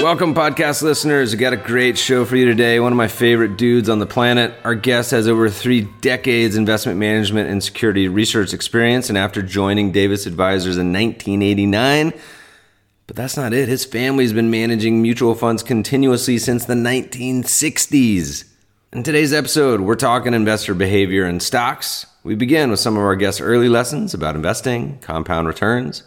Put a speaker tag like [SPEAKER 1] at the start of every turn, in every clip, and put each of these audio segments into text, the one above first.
[SPEAKER 1] Welcome, podcast listeners. We got a great show for you today. One of my favorite dudes on the planet. Our guest has over three decades investment management and security research experience, and after joining Davis Advisors in 1989, but that's not it. His family's been managing mutual funds continuously since the 1960s. In today's episode, we're talking investor behavior and stocks. We begin with some of our guests' early lessons about investing, compound returns.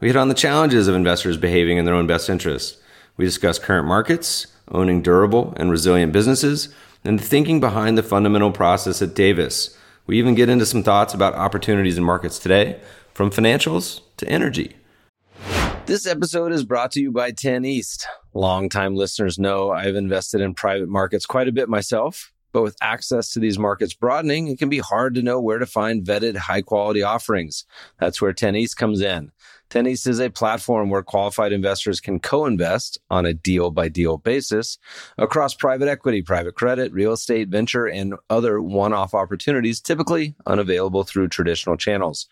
[SPEAKER 1] We hit on the challenges of investors behaving in their own best interest. We discuss current markets, owning durable and resilient businesses, and the thinking behind the fundamental process at Davis. We even get into some thoughts about opportunities in markets today, from financials to energy. This episode is brought to you by 10 East. Longtime listeners know I've invested in private markets quite a bit myself, but with access to these markets broadening, it can be hard to know where to find vetted, high quality offerings. That's where 10 East comes in. 10 East is a platform where qualified investors can co-invest on a deal by deal basis across private equity, private credit, real estate, venture, and other one-off opportunities typically unavailable through traditional channels.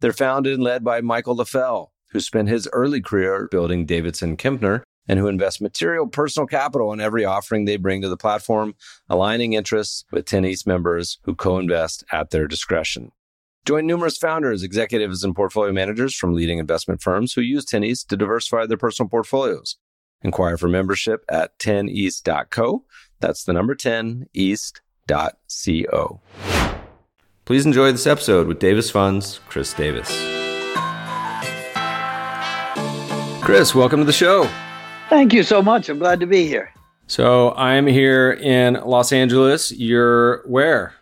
[SPEAKER 1] They're founded and led by Michael Leffell, who spent his early career building Davidson Kempner and who invest material personal capital in every offering they bring to the platform, aligning interests with 10 East members who co-invest at their discretion. Join numerous founders, executives, and portfolio managers from leading investment firms who use 10 East to diversify their personal portfolios. Inquire for membership at 10east.co. That's the number 10east.co. Please enjoy this episode with Davis Funds, Chris Davis. Chris, welcome to the show.
[SPEAKER 2] Thank you so much. I'm glad to be here.
[SPEAKER 1] So I'm here in Los Angeles. You're where?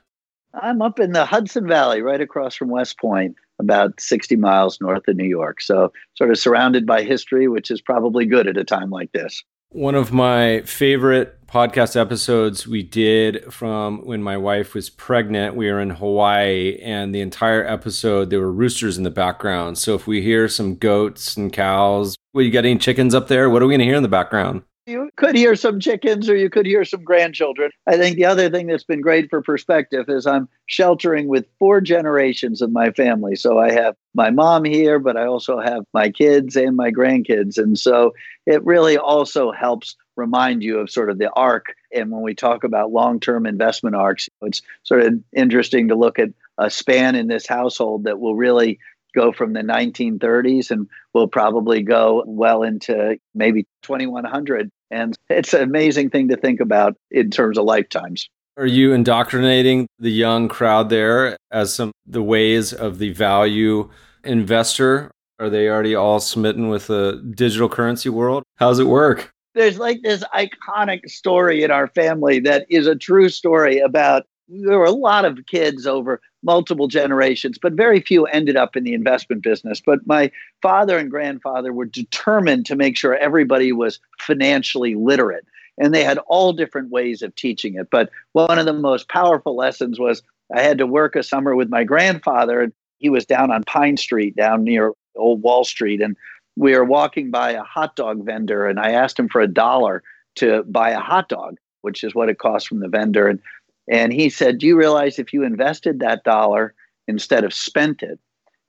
[SPEAKER 2] I'm up in the Hudson Valley, right across from West Point, about 60 miles north of New York. So, sort of surrounded by history, which is probably good at a time like this.
[SPEAKER 1] One of my favorite podcast episodes we did from when my wife was pregnant. We were in Hawaii, and the entire episode, there were roosters in the background. So, if we hear some goats and cows, well, you got any chickens up there? What are we going to hear in the background?
[SPEAKER 2] You could hear some chickens or you could hear some grandchildren. I think the other thing that's been great for perspective is I'm sheltering with four generations of my family. So I have my mom here, but I also have my kids and my grandkids. And so it really also helps remind you of sort of the arc. And when we talk about long term investment arcs, it's sort of interesting to look at a span in this household that will really go from the 1930s and will probably go well into maybe 2100 and it's an amazing thing to think about in terms of lifetimes.
[SPEAKER 1] Are you indoctrinating the young crowd there as some the ways of the value investor? Are they already all smitten with the digital currency world? How's it work?
[SPEAKER 2] There's like this iconic story in our family that is a true story about there were a lot of kids over multiple generations, but very few ended up in the investment business. But my father and grandfather were determined to make sure everybody was financially literate. And they had all different ways of teaching it. But one of the most powerful lessons was I had to work a summer with my grandfather, and he was down on Pine Street, down near Old Wall Street. And we were walking by a hot dog vendor, and I asked him for a dollar to buy a hot dog, which is what it costs from the vendor. And and he said, Do you realize if you invested that dollar instead of spent it,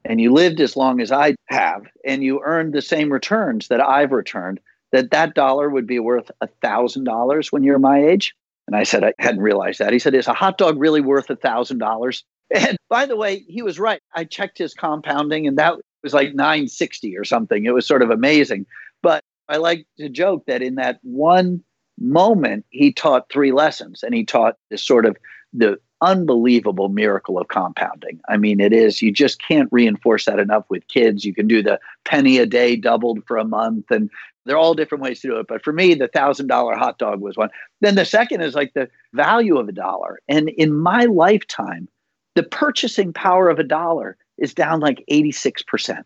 [SPEAKER 2] and you lived as long as I have, and you earned the same returns that I've returned, that that dollar would be worth a thousand dollars when you're my age? And I said, I hadn't realized that. He said, Is a hot dog really worth a thousand dollars? And by the way, he was right. I checked his compounding, and that was like 960 or something. It was sort of amazing. But I like to joke that in that one moment, he taught three lessons and he taught this sort of the unbelievable miracle of compounding. I mean, it is, you just can't reinforce that enough with kids. You can do the penny a day doubled for a month, and there are all different ways to do it. But for me, the thousand dollar hot dog was one. Then the second is like the value of a dollar. And in my lifetime, the purchasing power of a dollar is down like 86%.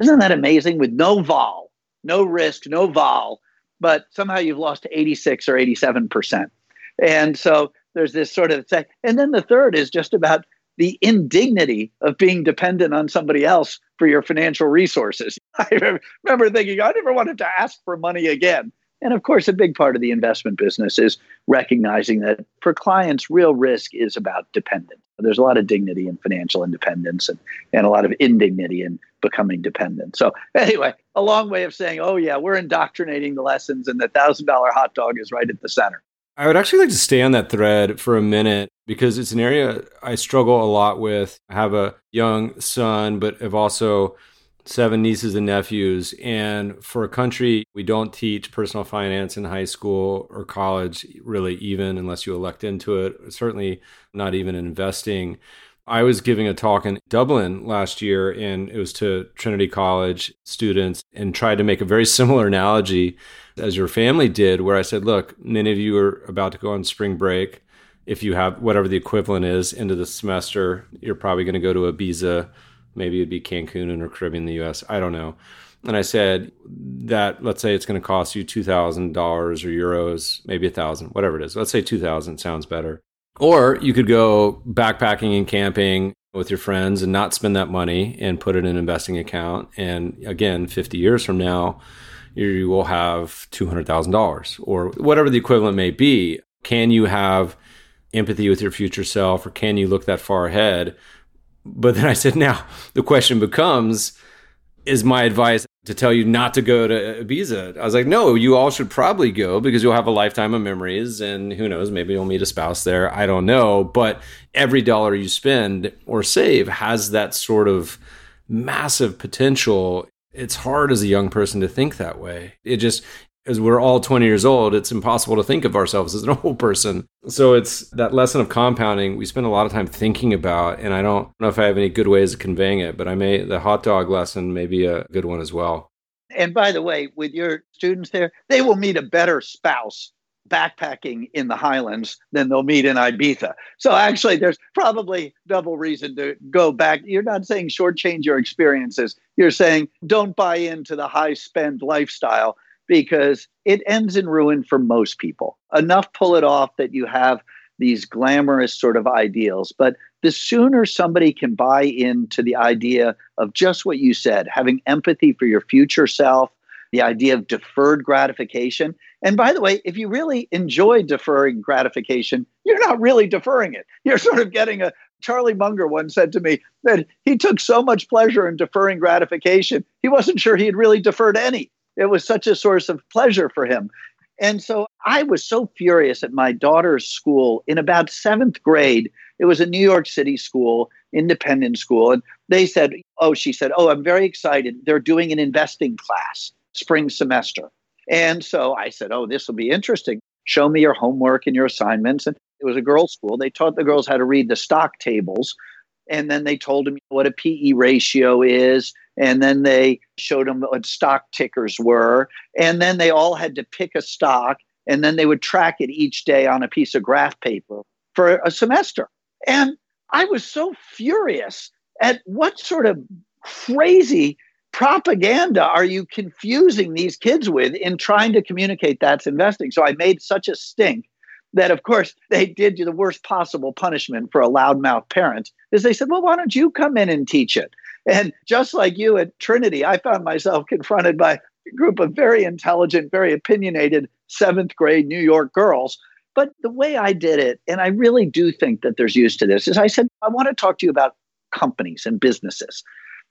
[SPEAKER 2] Isn't that amazing? With no vol, no risk, no vol, but somehow you've lost 86 or 87%. And so there's this sort of thing. And then the third is just about the indignity of being dependent on somebody else for your financial resources. I remember thinking, I never wanted to ask for money again. And of course, a big part of the investment business is recognizing that for clients, real risk is about dependence. There's a lot of dignity in financial independence and, and a lot of indignity in becoming dependent. So, anyway, a long way of saying, oh, yeah, we're indoctrinating the lessons and the $1,000 hot dog is right at the center.
[SPEAKER 1] I would actually like to stay on that thread for a minute because it's an area I struggle a lot with. I have a young son, but have also seven nieces and nephews. And for a country, we don't teach personal finance in high school or college, really, even unless you elect into it, certainly not even investing. I was giving a talk in Dublin last year, and it was to Trinity College students, and tried to make a very similar analogy as your family did, where I said, Look, many of you are about to go on spring break. If you have whatever the equivalent is into the semester, you're probably going to go to Ibiza maybe it'd be Cancun or Caribbean in the US. I don't know. And I said that let's say it's going to cost you two thousand dollars or euros, maybe a thousand, whatever it is. Let's say two thousand sounds better. Or you could go backpacking and camping with your friends and not spend that money and put it in an investing account. And again, 50 years from now, you will have $200,000 or whatever the equivalent may be. Can you have empathy with your future self or can you look that far ahead but then I said, now the question becomes, is my advice to tell you not to go to Ibiza? I was like, no, you all should probably go because you'll have a lifetime of memories and who knows, maybe you'll meet a spouse there. I don't know. But every dollar you spend or save has that sort of massive potential. It's hard as a young person to think that way. It just, as we're all 20 years old, it's impossible to think of ourselves as an old person. So it's that lesson of compounding we spend a lot of time thinking about. And I don't know if I have any good ways of conveying it, but I may, the hot dog lesson may be a good one as well.
[SPEAKER 2] And by the way, with your students there, they will meet a better spouse backpacking in the Highlands than they'll meet in Ibiza. So actually, there's probably double reason to go back. You're not saying shortchange your experiences. You're saying don't buy into the high spend lifestyle because it ends in ruin for most people. Enough pull it off that you have these glamorous sort of ideals. But the sooner somebody can buy into the idea of just what you said, having empathy for your future self, the idea of deferred gratification. And by the way, if you really enjoy deferring gratification, you're not really deferring it. You're sort of getting a Charlie Munger once said to me that he took so much pleasure in deferring gratification, he wasn't sure he had really deferred any. It was such a source of pleasure for him. And so I was so furious at my daughter's school in about seventh grade. It was a New York City school, independent school. And they said, Oh, she said, Oh, I'm very excited. They're doing an investing class spring semester. And so I said, Oh, this will be interesting. Show me your homework and your assignments. And it was a girls' school. They taught the girls how to read the stock tables. And then they told them what a PE ratio is and then they showed them what stock tickers were. And then they all had to pick a stock and then they would track it each day on a piece of graph paper for a semester. And i was so furious at what sort of crazy propaganda are you confusing these kids with in trying to communicate that's investing. So i made such a stink that of course they did you the worst possible punishment for a loudmouth parent is they said well why don't you come in and teach it and just like you at Trinity, I found myself confronted by a group of very intelligent, very opinionated seventh grade New York girls. But the way I did it, and I really do think that there's use to this, is I said, I want to talk to you about companies and businesses.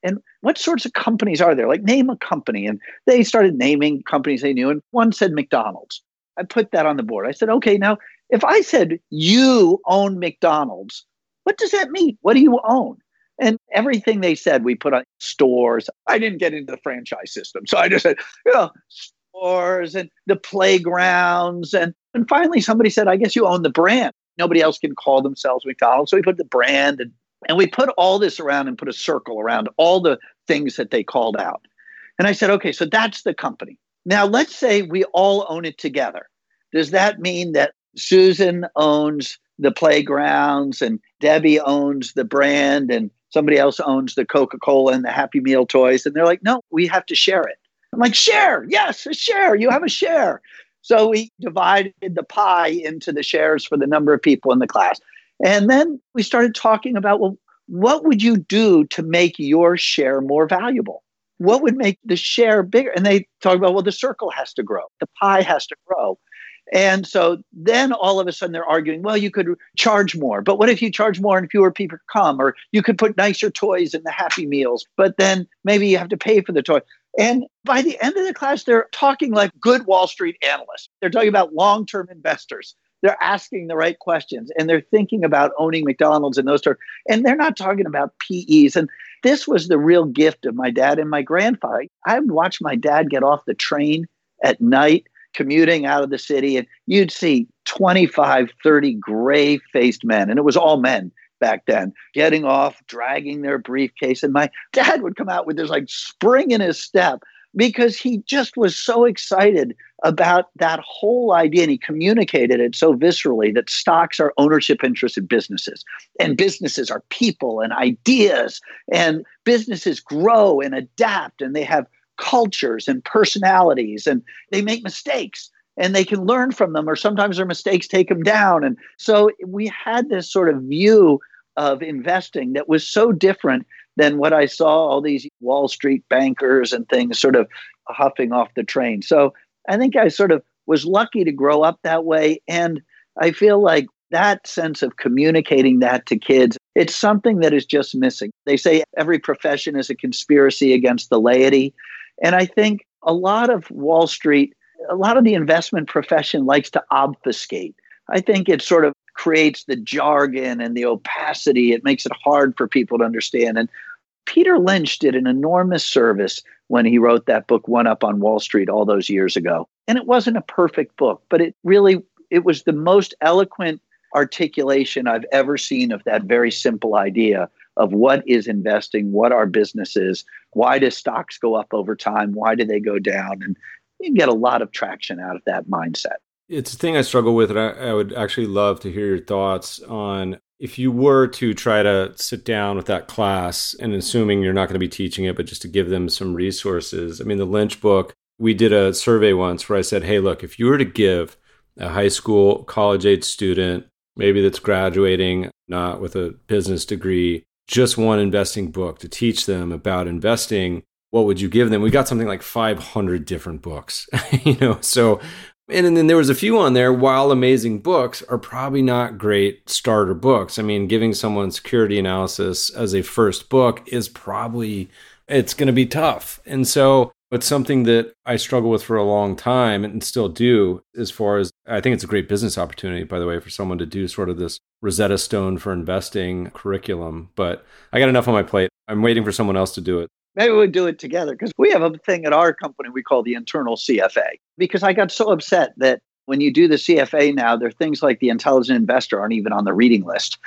[SPEAKER 2] And what sorts of companies are there? Like, name a company. And they started naming companies they knew. And one said McDonald's. I put that on the board. I said, okay, now, if I said you own McDonald's, what does that mean? What do you own? And everything they said, we put on stores. I didn't get into the franchise system. So I just said, you know, stores and the playgrounds. And, and finally, somebody said, I guess you own the brand. Nobody else can call themselves McDonald's. So we put the brand and, and we put all this around and put a circle around all the things that they called out. And I said, okay, so that's the company. Now, let's say we all own it together. Does that mean that Susan owns the playgrounds and Debbie owns the brand and somebody else owns the Coca Cola and the Happy Meal toys. And they're like, no, we have to share it. I'm like, share, yes, a share. You have a share. So we divided the pie into the shares for the number of people in the class. And then we started talking about, well, what would you do to make your share more valuable? What would make the share bigger? And they talk about, well, the circle has to grow, the pie has to grow. And so then all of a sudden they're arguing, well, you could charge more. But what if you charge more and fewer people come? Or you could put nicer toys in the Happy Meals, but then maybe you have to pay for the toy. And by the end of the class, they're talking like good Wall Street analysts. They're talking about long term investors. They're asking the right questions and they're thinking about owning McDonald's and those. And they're not talking about PEs. And this was the real gift of my dad and my grandfather. I would watch my dad get off the train at night commuting out of the city, and you'd see 25, 30 gray faced men, and it was all men back then, getting off, dragging their briefcase. And my dad would come out with this like spring in his step because he just was so excited about that whole idea and he communicated it so viscerally that stocks are ownership interests in businesses and businesses are people and ideas and businesses grow and adapt and they have cultures and personalities and they make mistakes and they can learn from them or sometimes their mistakes take them down. And so we had this sort of view of investing that was so different than what i saw all these wall street bankers and things sort of huffing off the train. So i think i sort of was lucky to grow up that way and i feel like that sense of communicating that to kids it's something that is just missing. They say every profession is a conspiracy against the laity and I think a lot of Wall Street, a lot of the investment profession likes to obfuscate. I think it sort of creates the jargon and the opacity. It makes it hard for people to understand. And Peter Lynch did an enormous service when he wrote that book One Up on Wall Street all those years ago. And it wasn't a perfect book, but it really it was the most eloquent articulation I've ever seen of that very simple idea of what is investing, what are businesses, why do stocks go up over time, why do they go down, and you can get a lot of traction out of that mindset.
[SPEAKER 1] It's a thing I struggle with, and I, I would actually love to hear your thoughts on if you were to try to sit down with that class, and assuming you're not going to be teaching it, but just to give them some resources. I mean, the Lynch book, we did a survey once where I said, hey, look, if you were to give a high school, college age student, maybe that's graduating, not with a business degree, just one investing book to teach them about investing, what would you give them? We got something like 500 different books, you know. So, and, and then there was a few on there. While amazing books are probably not great starter books. I mean, giving someone security analysis as a first book is probably it's going to be tough. And so it's something that I struggle with for a long time and still do, as far as I think it's a great business opportunity, by the way, for someone to do sort of this Rosetta Stone for investing curriculum. But I got enough on my plate. I'm waiting for someone else to do it.
[SPEAKER 2] Maybe we'll do it together because we have a thing at our company we call the internal CFA. Because I got so upset that when you do the CFA now, there are things like the intelligent investor aren't even on the reading list.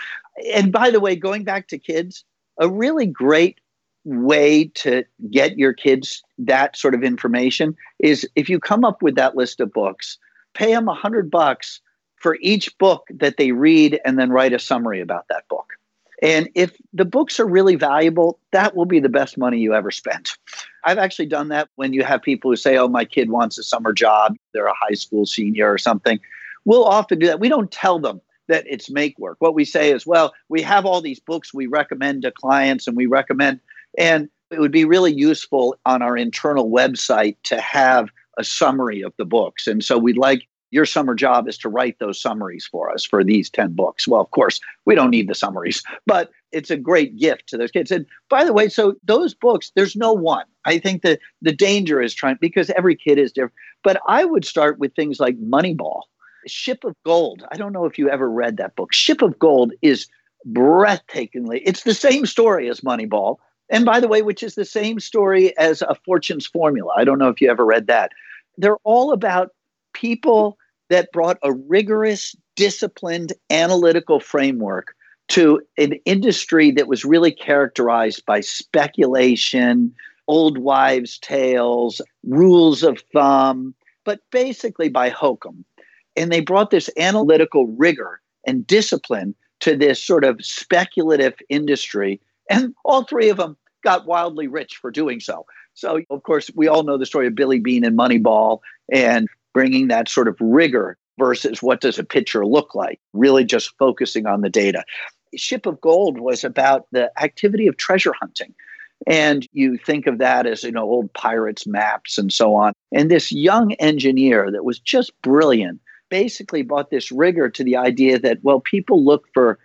[SPEAKER 2] And by the way, going back to kids, a really great way to get your kids that sort of information is if you come up with that list of books, pay them a hundred bucks for each book that they read and then write a summary about that book. And if the books are really valuable, that will be the best money you ever spent. I've actually done that when you have people who say, Oh, my kid wants a summer job, they're a high school senior or something. We'll often do that. We don't tell them that it's make work. What we say is, Well, we have all these books we recommend to clients and we recommend and it would be really useful on our internal website to have a summary of the books. And so we'd like your summer job is to write those summaries for us for these 10 books. Well, of course, we don't need the summaries, but it's a great gift to those kids. And by the way, so those books, there's no one. I think that the danger is trying because every kid is different. But I would start with things like Moneyball, Ship of Gold. I don't know if you ever read that book. Ship of Gold is breathtakingly, it's the same story as Moneyball, and by the way, which is the same story as a Fortune's Formula. I don't know if you ever read that. They're all about people that brought a rigorous, disciplined, analytical framework to an industry that was really characterized by speculation, old wives' tales, rules of thumb, but basically by hokum. And they brought this analytical rigor and discipline to this sort of speculative industry and all three of them got wildly rich for doing so. So, of course, we all know the story of Billy Beane and Moneyball and bringing that sort of rigor versus what does a picture look like, really just focusing on the data. Ship of Gold was about the activity of treasure hunting. And you think of that as, you know, old pirates' maps and so on. And this young engineer that was just brilliant basically brought this rigor to the idea that, well, people look for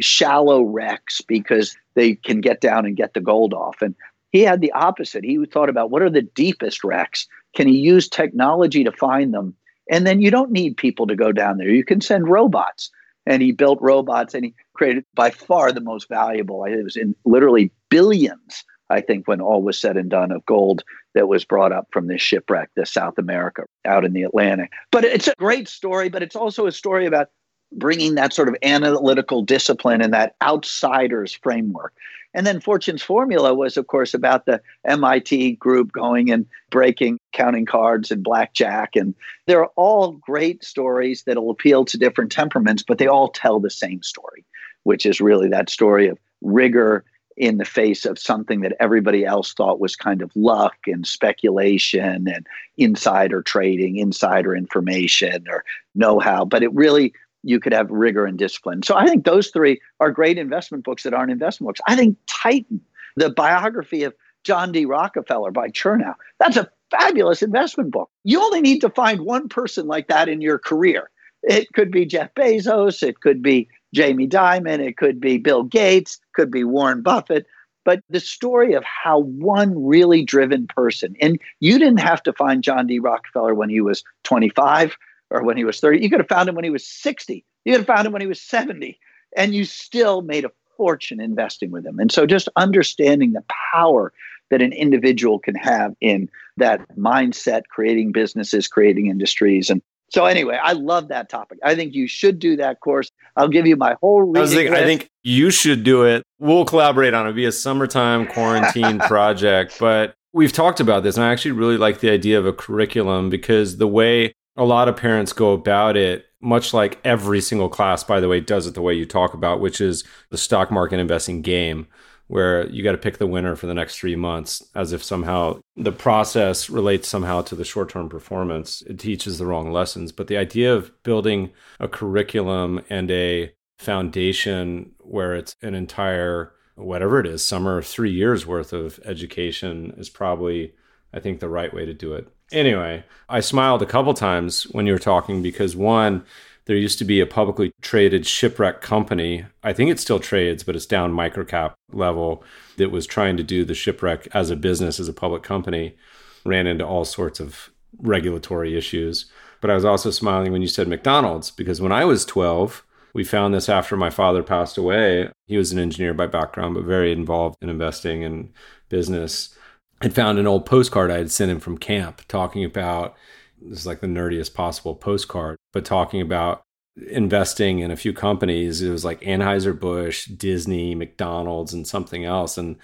[SPEAKER 2] shallow wrecks because they can get down and get the gold off. And he had the opposite. He thought about what are the deepest wrecks? Can he use technology to find them? And then you don't need people to go down there. You can send robots. And he built robots and he created by far the most valuable. It was in literally billions, I think, when all was said and done, of gold that was brought up from this shipwreck, the South America out in the Atlantic. But it's a great story, but it's also a story about bringing that sort of analytical discipline and that outsider's framework. And then Fortune's Formula was, of course, about the MIT group going and breaking, counting cards and blackjack. And they're all great stories that'll appeal to different temperaments, but they all tell the same story, which is really that story of rigor in the face of something that everybody else thought was kind of luck and speculation and insider trading, insider information or know how. But it really you could have rigor and discipline. So I think those three are great investment books that aren't investment books. I think Titan, the biography of John D. Rockefeller by Chernow, that's a fabulous investment book. You only need to find one person like that in your career. It could be Jeff Bezos, it could be Jamie Dimon, it could be Bill Gates, could be Warren Buffett. But the story of how one really driven person, and you didn't have to find John D. Rockefeller when he was 25 or when he was 30. You could have found him when he was 60. You could have found him when he was 70. And you still made a fortune investing with him. And so just understanding the power that an individual can have in that mindset, creating businesses, creating industries. And so anyway, I love that topic. I think you should do that course. I'll give you my whole reading
[SPEAKER 1] I was thinking. I think you should do it. We'll collaborate on it. It'll be a summertime quarantine project. But we've talked about this, and I actually really like the idea of a curriculum because the way a lot of parents go about it much like every single class by the way does it the way you talk about which is the stock market investing game where you got to pick the winner for the next three months as if somehow the process relates somehow to the short-term performance. It teaches the wrong lessons. But the idea of building a curriculum and a foundation where it's an entire whatever it is summer three years worth of education is probably i think the right way to do it Anyway, I smiled a couple times when you were talking because one, there used to be a publicly traded shipwreck company. I think it still trades, but it's down microcap level that was trying to do the shipwreck as a business, as a public company, ran into all sorts of regulatory issues. But I was also smiling when you said McDonald's because when I was 12, we found this after my father passed away. He was an engineer by background, but very involved in investing and business had found an old postcard I had sent him from camp talking about this is like the nerdiest possible postcard, but talking about investing in a few companies. It was like Anheuser-Busch, Disney, McDonald's, and something else. And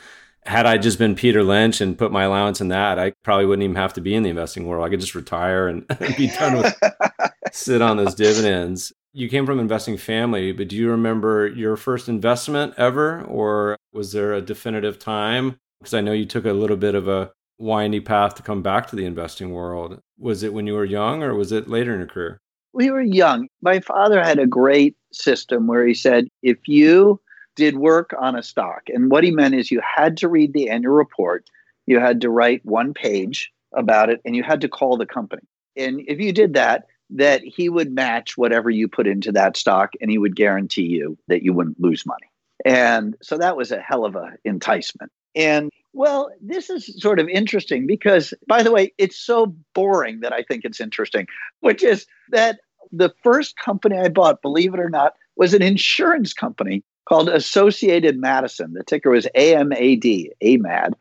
[SPEAKER 1] had I just been Peter Lynch and put my allowance in that, I probably wouldn't even have to be in the investing world. I could just retire and be done with sit on those dividends. You came from investing family, but do you remember your first investment ever? Or was there a definitive time because I know you took a little bit of a windy path to come back to the investing world. Was it when you were young or was it later in your career?
[SPEAKER 2] We were young. My father had a great system where he said if you did work on a stock, and what he meant is you had to read the annual report, you had to write one page about it, and you had to call the company. And if you did that, that he would match whatever you put into that stock and he would guarantee you that you wouldn't lose money. And so that was a hell of a enticement. And well, this is sort of interesting because, by the way, it's so boring that I think it's interesting, which is that the first company I bought, believe it or not, was an insurance company called Associated Madison. The ticker was AMAD, AMAD.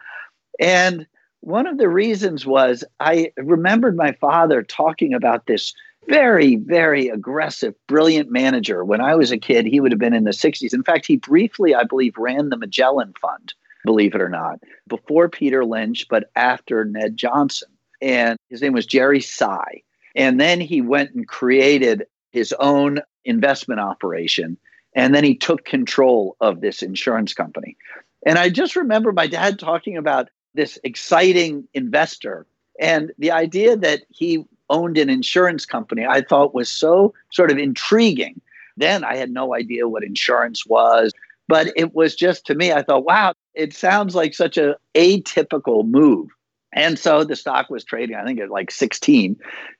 [SPEAKER 2] And one of the reasons was I remembered my father talking about this very, very aggressive, brilliant manager. When I was a kid, he would have been in the 60s. In fact, he briefly, I believe, ran the Magellan Fund believe it or not, before Peter Lynch, but after Ned Johnson. And his name was Jerry Tsai. And then he went and created his own investment operation. And then he took control of this insurance company. And I just remember my dad talking about this exciting investor and the idea that he owned an insurance company, I thought was so sort of intriguing. Then I had no idea what insurance was, but it was just to me, I thought, wow, it sounds like such a atypical move. And so the stock was trading, I think at like 16.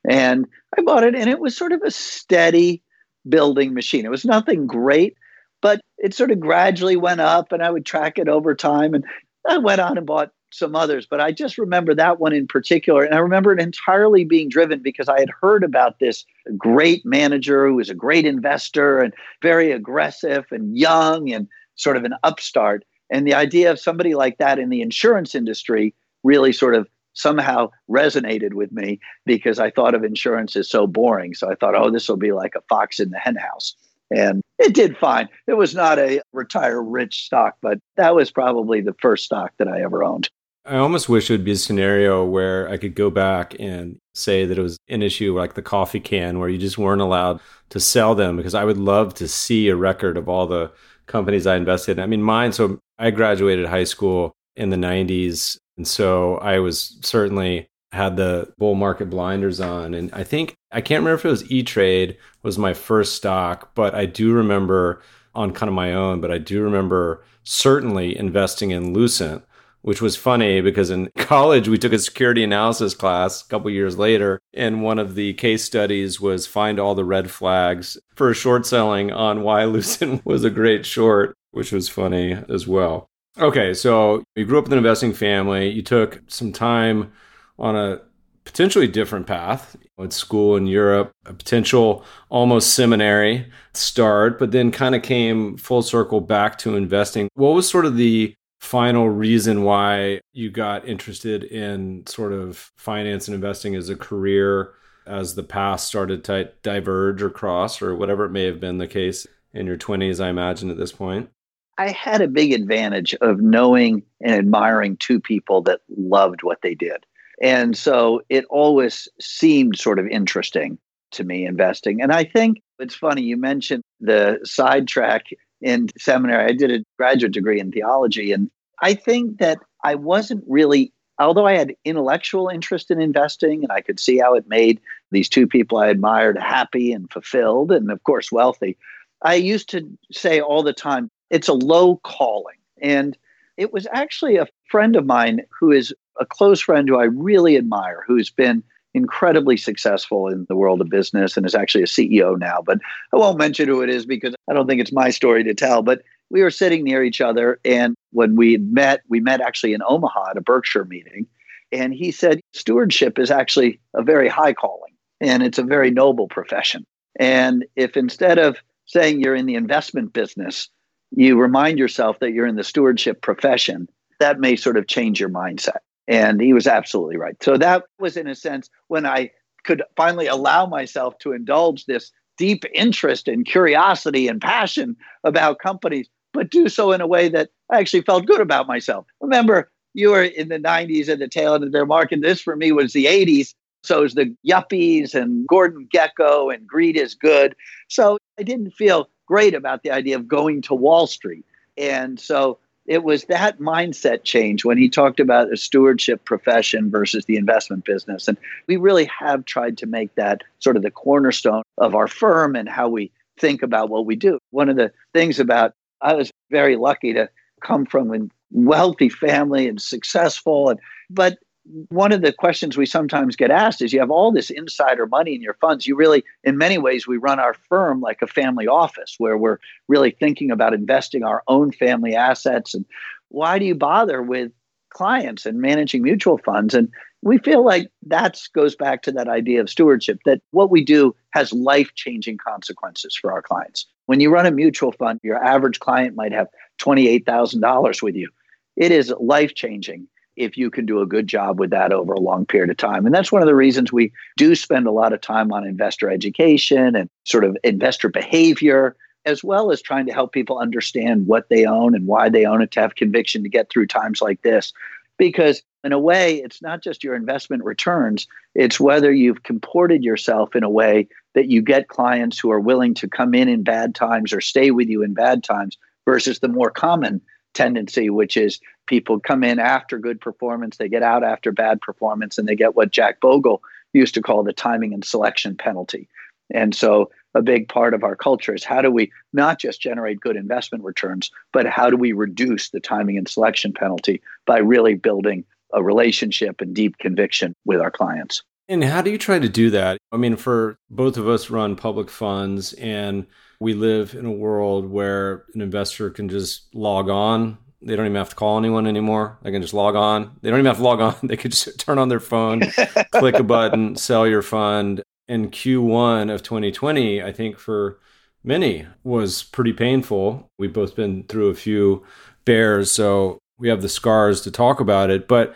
[SPEAKER 2] And I bought it, and it was sort of a steady building machine. It was nothing great, but it sort of gradually went up, and I would track it over time. And I went on and bought some others, but I just remember that one in particular. And I remember it entirely being driven because I had heard about this great manager who was a great investor and very aggressive and young and sort of an upstart. And the idea of somebody like that in the insurance industry really sort of somehow resonated with me because I thought of insurance as so boring. So I thought, oh, this will be like a fox in the henhouse. And it did fine. It was not a retire rich stock, but that was probably the first stock that I ever owned.
[SPEAKER 1] I almost wish it would be a scenario where I could go back and say that it was an issue like the coffee can where you just weren't allowed to sell them because I would love to see a record of all the companies I invested in. I mean, mine, so I graduated high school in the 90s. And so I was certainly had the bull market blinders on. And I think, I can't remember if it was E Trade was my first stock, but I do remember on kind of my own, but I do remember certainly investing in Lucent which was funny because in college we took a security analysis class a couple years later and one of the case studies was find all the red flags for a short selling on why lucent was a great short which was funny as well okay so you grew up in an investing family you took some time on a potentially different path at school in Europe, a potential almost seminary start, but then kind of came full circle back to investing. What was sort of the final reason why you got interested in sort of finance and investing as a career as the path started to diverge or cross or whatever it may have been the case in your 20s i imagine at this point?
[SPEAKER 2] I had a big advantage of knowing and admiring two people that loved what they did. And so it always seemed sort of interesting to me investing. And i think it's funny you mentioned the sidetrack in seminary. I did a graduate degree in theology. And I think that I wasn't really, although I had intellectual interest in investing and I could see how it made these two people I admired happy and fulfilled and, of course, wealthy. I used to say all the time, it's a low calling. And it was actually a friend of mine who is a close friend who I really admire, who's been incredibly successful in the world of business and is actually a CEO now. But I won't mention who it is because I don't think it's my story to tell. But we were sitting near each other. And when we met, we met actually in Omaha at a Berkshire meeting. And he said, stewardship is actually a very high calling and it's a very noble profession. And if instead of saying you're in the investment business, you remind yourself that you're in the stewardship profession, that may sort of change your mindset. And he was absolutely right. So that was, in a sense, when I could finally allow myself to indulge this deep interest and curiosity and passion about companies, but do so in a way that I actually felt good about myself. Remember, you were in the 90s at the tail end of their market. This for me was the 80s. So it was the yuppies and Gordon Gekko and greed is good. So I didn't feel great about the idea of going to Wall Street. And so it was that mindset change when he talked about a stewardship profession versus the investment business. And we really have tried to make that sort of the cornerstone of our firm and how we think about what we do. One of the things about I was very lucky to come from a wealthy family and successful and but one of the questions we sometimes get asked is you have all this insider money in your funds. You really, in many ways, we run our firm like a family office where we're really thinking about investing our own family assets. And why do you bother with clients and managing mutual funds? And we feel like that goes back to that idea of stewardship that what we do has life changing consequences for our clients. When you run a mutual fund, your average client might have $28,000 with you. It is life changing if you can do a good job with that over a long period of time. And that's one of the reasons we do spend a lot of time on investor education and sort of investor behavior, as well as trying to help people understand what they own and why they own it to have conviction to get through times like this. Because in a way, it's not just your investment returns, it's whether you've comported yourself in a way that you get clients who are willing to come in in bad times or stay with you in bad times versus the more common tendency, which is people come in after good performance, they get out after bad performance, and they get what Jack Bogle used to call the timing and selection penalty. And so, a big part of our culture is how do we not just generate good investment returns, but how do we reduce the timing and selection penalty by really building a relationship and deep conviction with our clients.
[SPEAKER 1] And how do you try to do that? I mean, for both of us run public funds and we live in a world where an investor can just log on. They don't even have to call anyone anymore. They can just log on. They don't even have to log on. They could just turn on their phone, click a button, sell your fund. In Q1 of 2020, I think for many was pretty painful. We've both been through a few bears, so we have the scars to talk about it. But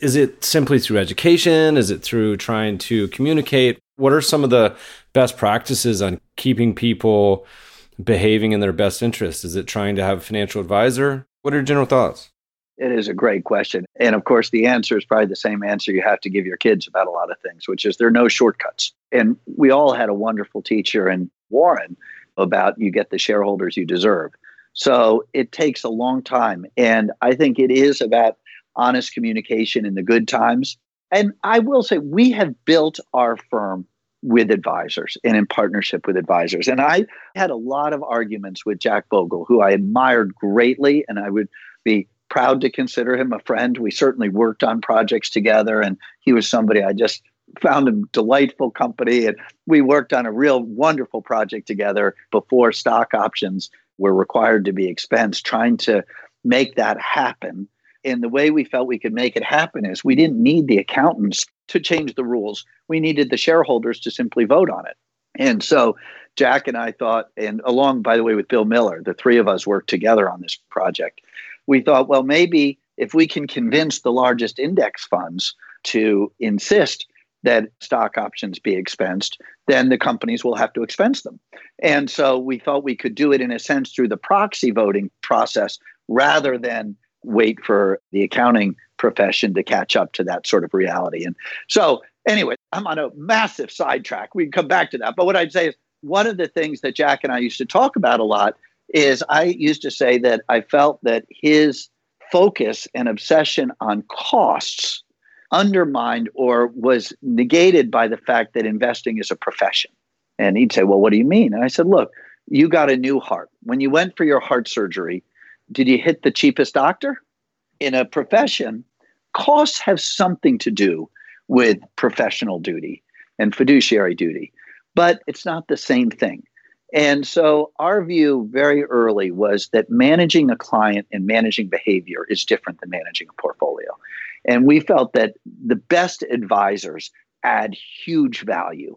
[SPEAKER 1] is it simply through education? Is it through trying to communicate? What are some of the best practices on keeping people behaving in their best interest? Is it trying to have a financial advisor? What are your general thoughts?
[SPEAKER 2] It is a great question. And of course, the answer is probably the same answer you have to give your kids about a lot of things, which is there are no shortcuts. And we all had a wonderful teacher in Warren about you get the shareholders you deserve. So it takes a long time. And I think it is about honest communication in the good times. And I will say, we have built our firm with advisors and in partnership with advisors. And I had a lot of arguments with Jack Bogle, who I admired greatly, and I would be proud to consider him a friend. We certainly worked on projects together, and he was somebody I just found him delightful company. And we worked on a real wonderful project together before stock options were required to be expensed, trying to make that happen. And the way we felt we could make it happen is we didn't need the accountants to change the rules. We needed the shareholders to simply vote on it. And so Jack and I thought, and along, by the way, with Bill Miller, the three of us worked together on this project. We thought, well, maybe if we can convince the largest index funds to insist that stock options be expensed, then the companies will have to expense them. And so we thought we could do it in a sense through the proxy voting process rather than wait for the accounting profession to catch up to that sort of reality. And so, anyway, I'm on a massive sidetrack. We can come back to that. But what I'd say is one of the things that Jack and I used to talk about a lot is I used to say that I felt that his focus and obsession on costs undermined or was negated by the fact that investing is a profession. And he'd say, Well, what do you mean? And I said, Look, you got a new heart. When you went for your heart surgery, did you hit the cheapest doctor? In a profession, costs have something to do with professional duty and fiduciary duty, but it's not the same thing. And so our view very early was that managing a client and managing behavior is different than managing a portfolio. And we felt that the best advisors add huge value.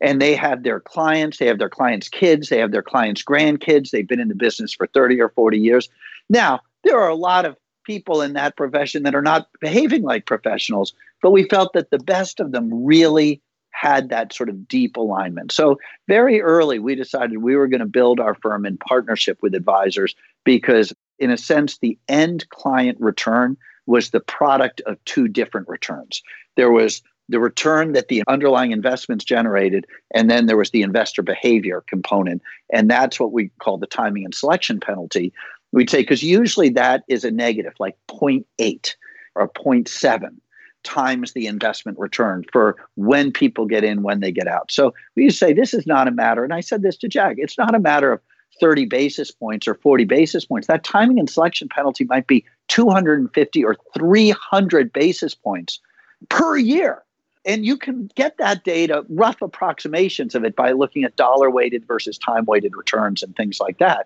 [SPEAKER 2] And they have their clients, they have their clients' kids, they have their clients' grandkids. They've been in the business for 30 or 40 years. Now, there are a lot of people in that profession that are not behaving like professionals, but we felt that the best of them really had that sort of deep alignment. So, very early, we decided we were going to build our firm in partnership with advisors because, in a sense, the end client return was the product of two different returns. There was the return that the underlying investments generated, and then there was the investor behavior component. And that's what we call the timing and selection penalty. We'd say, because usually that is a negative, like 0.8 or 0.7 times the investment return for when people get in, when they get out. So we say, this is not a matter, and I said this to Jack, it's not a matter of 30 basis points or 40 basis points. That timing and selection penalty might be 250 or 300 basis points per year. And you can get that data, rough approximations of it, by looking at dollar weighted versus time weighted returns and things like that.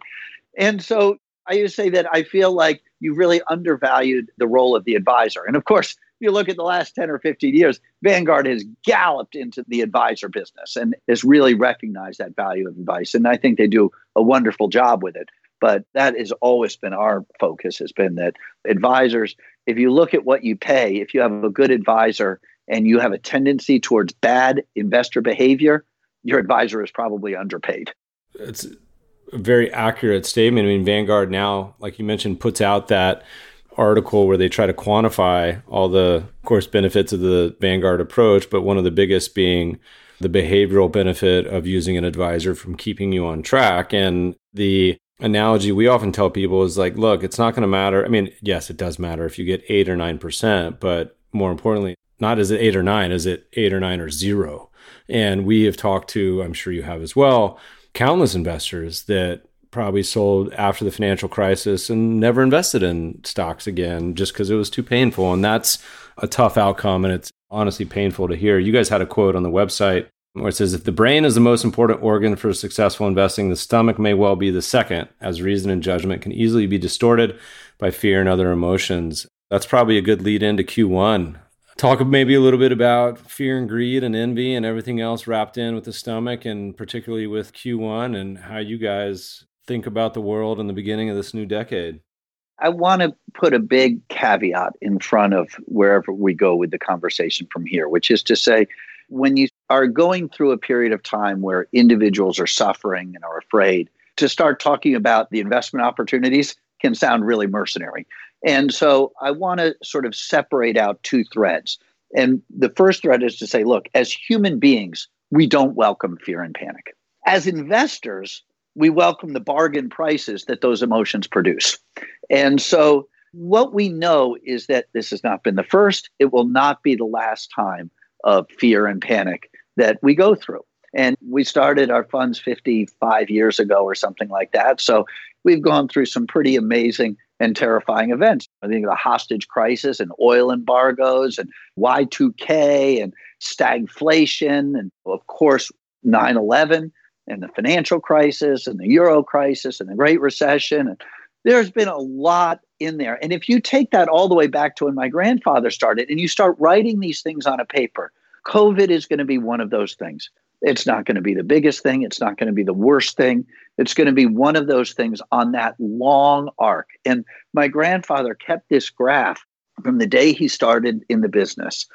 [SPEAKER 2] And so I just say that I feel like you really undervalued the role of the advisor. And of course, if you look at the last 10 or 15 years, Vanguard has galloped into the advisor business and has really recognized that value of advice. And I think they do a wonderful job with it. But that has always been our focus has been that advisors, if you look at what you pay, if you have a good advisor and you have a tendency towards bad investor behavior, your advisor is probably underpaid.
[SPEAKER 1] It's a very accurate statement. I mean, Vanguard now, like you mentioned, puts out that article where they try to quantify all the, course, benefits of the Vanguard approach, but one of the biggest being the behavioral benefit of using an advisor from keeping you on track. And the analogy we often tell people is like, look, it's not going to matter. I mean, yes, it does matter if you get eight or 9%, but more importantly, not is it eight or nine, is it eight or nine or zero? And we have talked to, I'm sure you have as well, countless investors that probably sold after the financial crisis and never invested in stocks again just because it was too painful. And that's a tough outcome. And it's honestly painful to hear. You guys had a quote on the website where it says if the brain is the most important organ for successful investing, the stomach may well be the second, as reason and judgment can easily be distorted by fear and other emotions. That's probably a good lead into Q1. Talk maybe a little bit about fear and greed and envy and everything else wrapped in with the stomach, and particularly with Q1 and how you guys think about the world in the beginning of this new decade.
[SPEAKER 2] I want to put a big caveat in front of wherever we go with the conversation from here, which is to say, when you are going through a period of time where individuals are suffering and are afraid, to start talking about the investment opportunities can sound really mercenary. And so I want to sort of separate out two threads. And the first thread is to say, look, as human beings, we don't welcome fear and panic. As investors, we welcome the bargain prices that those emotions produce. And so what we know is that this has not been the first, it will not be the last time of fear and panic that we go through. And we started our funds 55 years ago or something like that. So we've gone through some pretty amazing and terrifying events. I think the hostage crisis and oil embargoes and Y2K and stagflation and of course 9/11 and the financial crisis and the euro crisis and the great recession and there's been a lot in there. And if you take that all the way back to when my grandfather started and you start writing these things on a paper, COVID is going to be one of those things. It's not going to be the biggest thing. It's not going to be the worst thing. It's going to be one of those things on that long arc. And my grandfather kept this graph from the day he started in the business.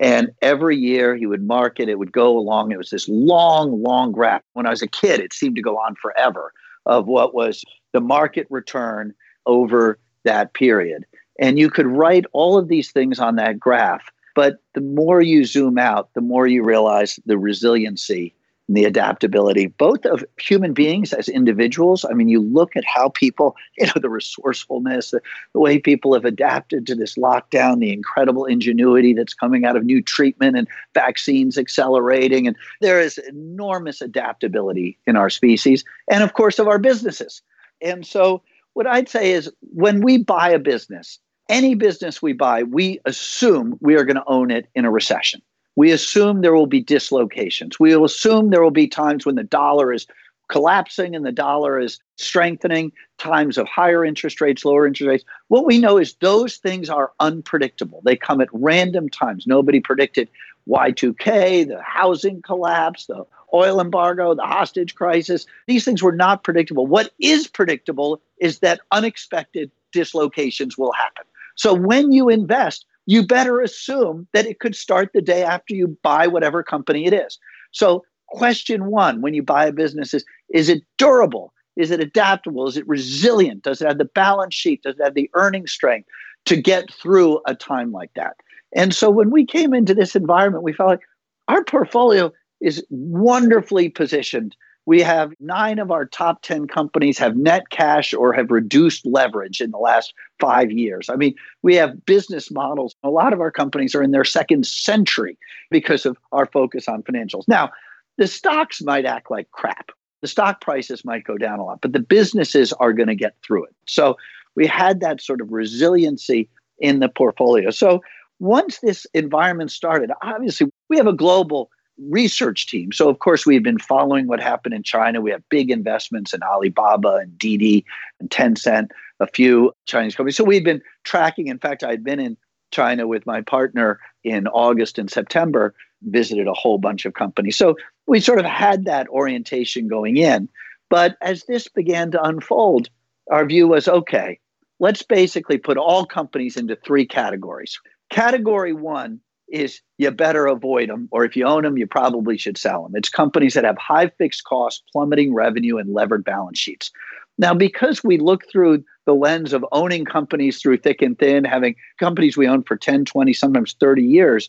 [SPEAKER 2] And every year he would mark it, it would go along. It was this long, long graph. When I was a kid, it seemed to go on forever of what was the market return over that period. And you could write all of these things on that graph. But the more you zoom out, the more you realize the resiliency and the adaptability, both of human beings as individuals. I mean, you look at how people, you know, the resourcefulness, the, the way people have adapted to this lockdown, the incredible ingenuity that's coming out of new treatment and vaccines accelerating. And there is enormous adaptability in our species and, of course, of our businesses. And so, what I'd say is when we buy a business, any business we buy, we assume we are going to own it in a recession. We assume there will be dislocations. We will assume there will be times when the dollar is collapsing and the dollar is strengthening, times of higher interest rates, lower interest rates. What we know is those things are unpredictable. They come at random times. Nobody predicted Y2K, the housing collapse, the oil embargo, the hostage crisis. These things were not predictable. What is predictable is that unexpected dislocations will happen. So when you invest, you better assume that it could start the day after you buy whatever company it is. So, question one when you buy a business is is it durable? Is it adaptable? Is it resilient? Does it have the balance sheet? Does it have the earning strength to get through a time like that? And so, when we came into this environment, we felt like our portfolio is wonderfully positioned we have nine of our top 10 companies have net cash or have reduced leverage in the last five years. I mean, we have business models. A lot of our companies are in their second century because of our focus on financials. Now, the stocks might act like crap. The stock prices might go down a lot, but the businesses are going to get through it. So we had that sort of resiliency in the portfolio. So once this environment started, obviously we have a global research team. So, of course, we've been following what happened in China. We have big investments in Alibaba and Didi and Tencent, a few Chinese companies. So, we've been tracking. In fact, I had been in China with my partner in August and September, visited a whole bunch of companies. So, we sort of had that orientation going in. But as this began to unfold, our view was okay, let's basically put all companies into three categories. Category one is you better avoid them, or if you own them, you probably should sell them. It's companies that have high fixed costs, plummeting revenue, and levered balance sheets. Now, because we look through the lens of owning companies through thick and thin, having companies we own for 10, 20, sometimes 30 years,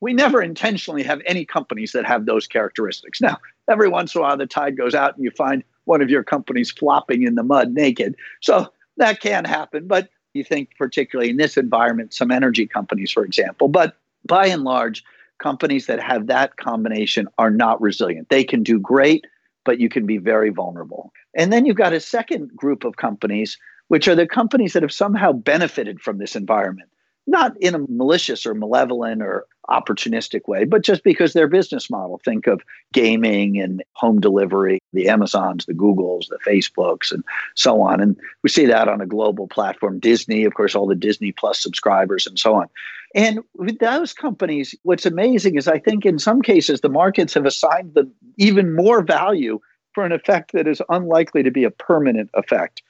[SPEAKER 2] we never intentionally have any companies that have those characteristics. Now, every once in a while, the tide goes out and you find one of your companies flopping in the mud naked. So that can happen. But you think, particularly in this environment, some energy companies, for example. But by and large, companies that have that combination are not resilient. They can do great, but you can be very vulnerable. And then you've got a second group of companies, which are the companies that have somehow benefited from this environment not in a malicious or malevolent or opportunistic way, but just because their business model. Think of gaming and home delivery, the Amazons, the Googles, the Facebooks, and so on. And we see that on a global platform. Disney, of course, all the Disney Plus subscribers and so on. And with those companies, what's amazing is I think in some cases the markets have assigned them even more value for an effect that is unlikely to be a permanent effect.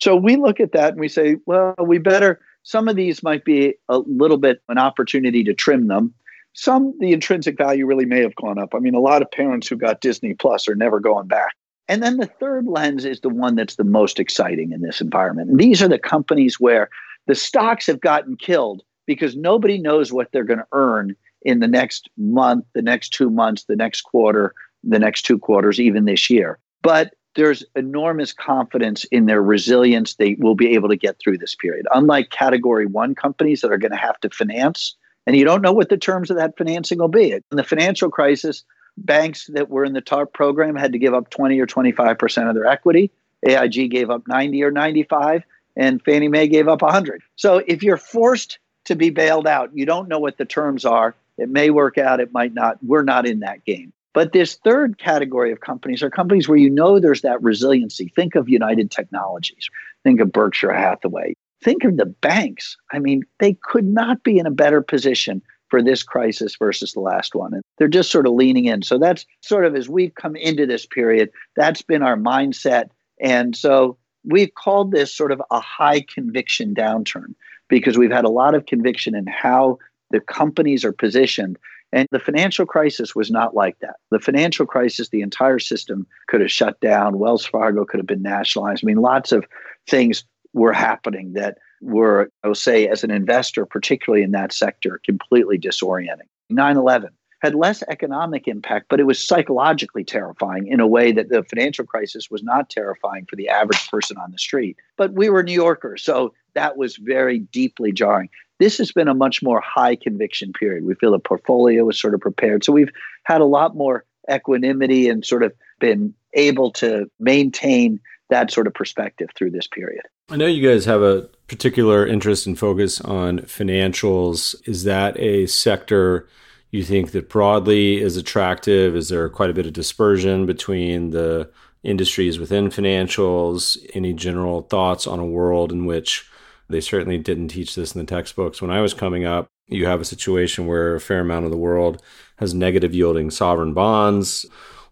[SPEAKER 2] So we look at that and we say, well, we better some of these might be a little bit an opportunity to trim them. Some, the intrinsic value really may have gone up. I mean, a lot of parents who got Disney Plus are never going back. And then the third lens is the one that's the most exciting in this environment. And these are the companies where the stocks have gotten killed because nobody knows what they're going to earn in the next month, the next two months, the next quarter, the next two quarters, even this year. But there's enormous confidence in their resilience. They will be able to get through this period. Unlike category one companies that are going to have to finance, and you don't know what the terms of that financing will be. In the financial crisis, banks that were in the TARP program had to give up 20 or 25% of their equity. AIG gave up 90 or 95, and Fannie Mae gave up 100. So if you're forced to be bailed out, you don't know what the terms are. It may work out, it might not. We're not in that game. But this third category of companies are companies where you know there's that resiliency. Think of United Technologies, think of Berkshire Hathaway, think of the banks. I mean, they could not be in a better position for this crisis versus the last one. And they're just sort of leaning in. So that's sort of as we've come into this period, that's been our mindset. And so we've called this sort of a high conviction downturn because we've had a lot of conviction in how the companies are positioned and the financial crisis was not like that. The financial crisis, the entire system could have shut down. Wells Fargo could have been nationalized. I mean, lots of things were happening that were, I will say, as an investor, particularly in that sector, completely disorienting. 9 11 had less economic impact, but it was psychologically terrifying in a way that the financial crisis was not terrifying for the average person on the street. But we were New Yorkers, so that was very deeply jarring. This has been a much more high conviction period. We feel the portfolio is sort of prepared. So we've had a lot more equanimity and sort of been able to maintain that sort of perspective through this period.
[SPEAKER 3] I know you guys have a particular interest and focus on financials. Is that a sector you think that broadly is attractive? Is there quite a bit of dispersion between the industries within financials? Any general thoughts on a world in which they certainly didn't teach this in the textbooks. When I was coming up, you have a situation where a fair amount of the world has negative yielding sovereign bonds.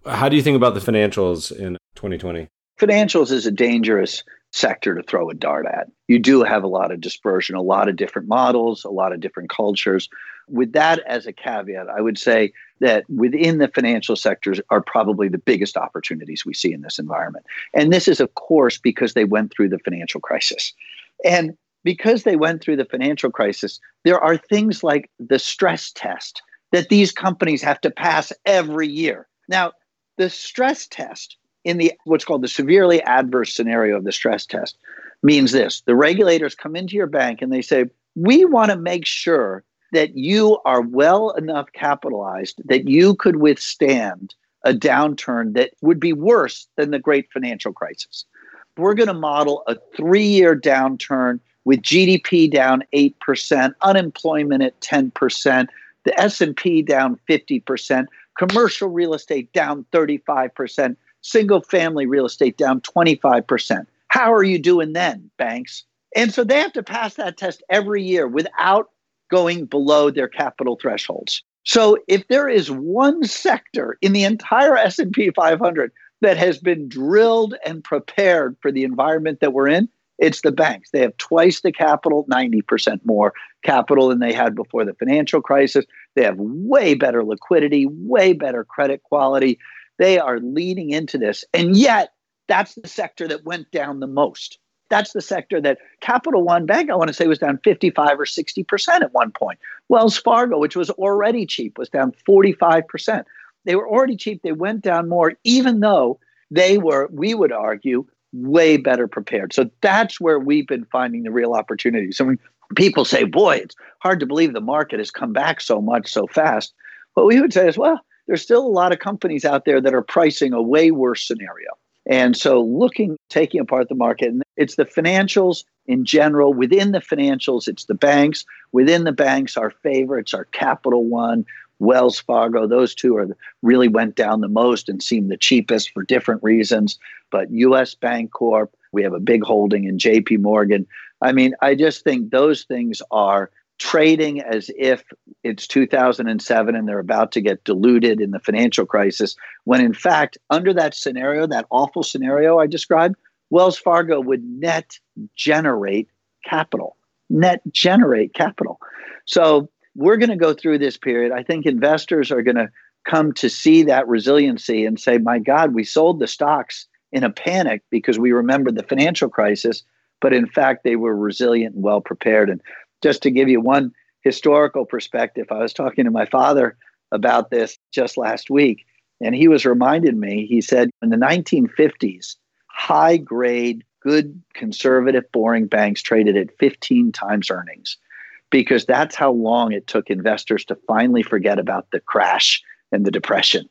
[SPEAKER 3] How do you think about the financials in 2020?
[SPEAKER 2] Financials is a dangerous sector to throw a dart at. You do have a lot of dispersion, a lot of different models, a lot of different cultures. With that as a caveat, I would say that within the financial sectors are probably the biggest opportunities we see in this environment. And this is, of course, because they went through the financial crisis. And because they went through the financial crisis, there are things like the stress test that these companies have to pass every year. Now, the stress test in the what's called the severely adverse scenario of the stress test means this the regulators come into your bank and they say, We want to make sure that you are well enough capitalized that you could withstand a downturn that would be worse than the great financial crisis. We're going to model a three year downturn with GDP down 8%, unemployment at 10%, the S&P down 50%, commercial real estate down 35%, single family real estate down 25%. How are you doing then, banks? And so they have to pass that test every year without going below their capital thresholds. So if there is one sector in the entire S&P 500 that has been drilled and prepared for the environment that we're in, it's the banks. They have twice the capital, 90% more capital than they had before the financial crisis. They have way better liquidity, way better credit quality. They are leading into this. And yet, that's the sector that went down the most. That's the sector that Capital One Bank, I want to say, was down 55 or 60% at one point. Wells Fargo, which was already cheap, was down 45%. They were already cheap. They went down more, even though they were, we would argue, way better prepared. So that's where we've been finding the real opportunities. So when people say, boy, it's hard to believe the market has come back so much so fast. What we would say is, well, there's still a lot of companies out there that are pricing a way worse scenario. And so looking, taking apart the market, and it's the financials in general. Within the financials, it's the banks. Within the banks, our favorites are Capital One, Wells Fargo. Those two are really went down the most and seemed the cheapest for different reasons. But U.S. Bancorp, we have a big holding in J.P. Morgan. I mean, I just think those things are trading as if it's 2007 and they're about to get diluted in the financial crisis, when in fact, under that scenario, that awful scenario I described, Wells Fargo would net generate capital, net generate capital. So we're going to go through this period. I think investors are going to come to see that resiliency and say, my God, we sold the stocks in a panic because we remembered the financial crisis, but in fact, they were resilient and well prepared. And just to give you one historical perspective, I was talking to my father about this just last week, and he was reminding me, he said, in the 1950s, high grade, good, conservative, boring banks traded at 15 times earnings because that's how long it took investors to finally forget about the crash and the depression.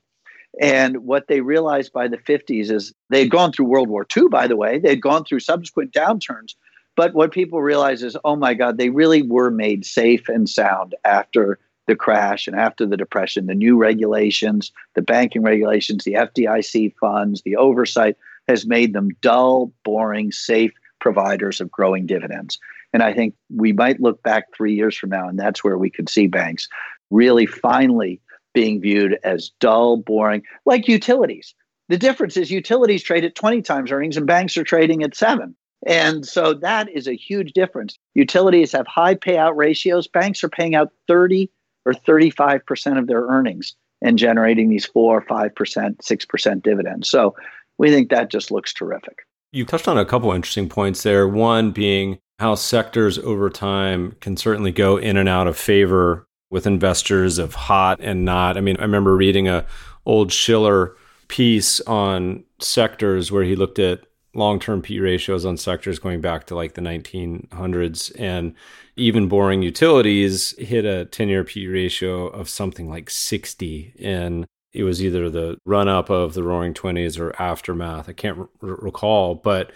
[SPEAKER 2] And what they realized by the 50s is they'd gone through World War II, by the way, they'd gone through subsequent downturns, but what people realize is, oh my God, they really were made safe and sound after the crash and after the depression. The new regulations, the banking regulations, the FDIC funds, the oversight has made them dull, boring, safe providers of growing dividends. And I think we might look back three years from now, and that's where we could see banks really finally being viewed as dull, boring, like utilities. The difference is utilities trade at 20 times earnings and banks are trading at seven. And so that is a huge difference. Utilities have high payout ratios. Banks are paying out 30 or 35% of their earnings and generating these 4 5%, 6% dividends. So we think that just looks terrific.
[SPEAKER 1] You touched on a couple interesting points there. One being how sectors over time can certainly go in and out of favor with investors of hot and not. I mean, I remember reading a old Shiller piece on sectors where he looked at long-term P ratios on sectors going back to like the 1900s and even boring utilities hit a 10-year P ratio of something like 60 and it was either the run up of the roaring 20s or aftermath i can't r- recall but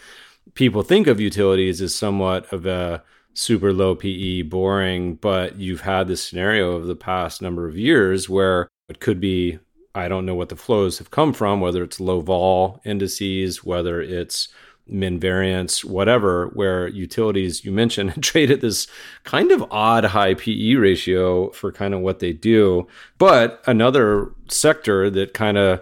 [SPEAKER 1] people think of utilities as somewhat of a super low pe boring but you've had this scenario of the past number of years where it could be I don't know what the flows have come from, whether it's low vol indices, whether it's min variance, whatever, where utilities you mentioned trade at this kind of odd high PE ratio for kind of what they do. But another sector that kind of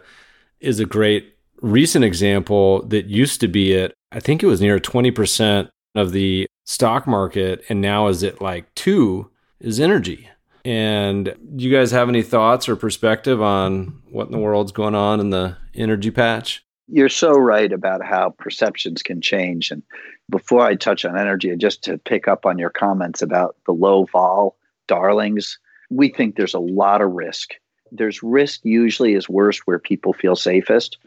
[SPEAKER 1] is a great recent example that used to be at, I think it was near 20% of the stock market and now is it like two is energy. And do you guys have any thoughts or perspective on what in the world's going on in the energy patch?
[SPEAKER 2] You're so right about how perceptions can change. And before I touch on energy, just to pick up on your comments about the low vol darlings, we think there's a lot of risk. There's risk usually is worst where people feel safest.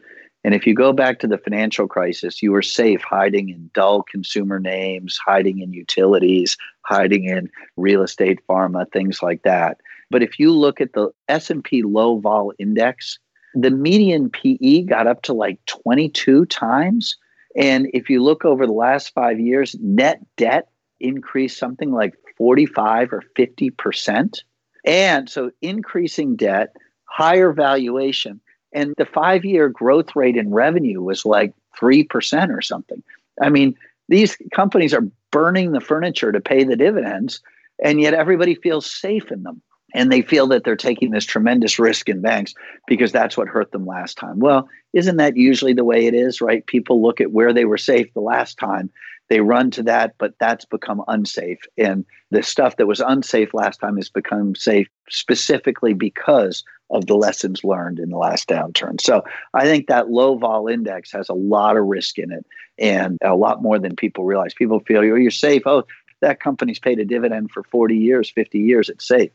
[SPEAKER 2] And if you go back to the financial crisis, you were safe hiding in dull consumer names, hiding in utilities, hiding in real estate, pharma, things like that. But if you look at the S&P low vol index, the median PE got up to like 22 times. And if you look over the last 5 years, net debt increased something like 45 or 50%. And so increasing debt, higher valuation, and the five year growth rate in revenue was like 3% or something. I mean, these companies are burning the furniture to pay the dividends, and yet everybody feels safe in them. And they feel that they're taking this tremendous risk in banks because that's what hurt them last time. Well, isn't that usually the way it is, right? People look at where they were safe the last time, they run to that, but that's become unsafe. And the stuff that was unsafe last time has become safe specifically because of the lessons learned in the last downturn. So I think that low vol index has a lot of risk in it and a lot more than people realize. People feel oh, you're safe. Oh, that company's paid a dividend for 40 years, 50 years, it's safe.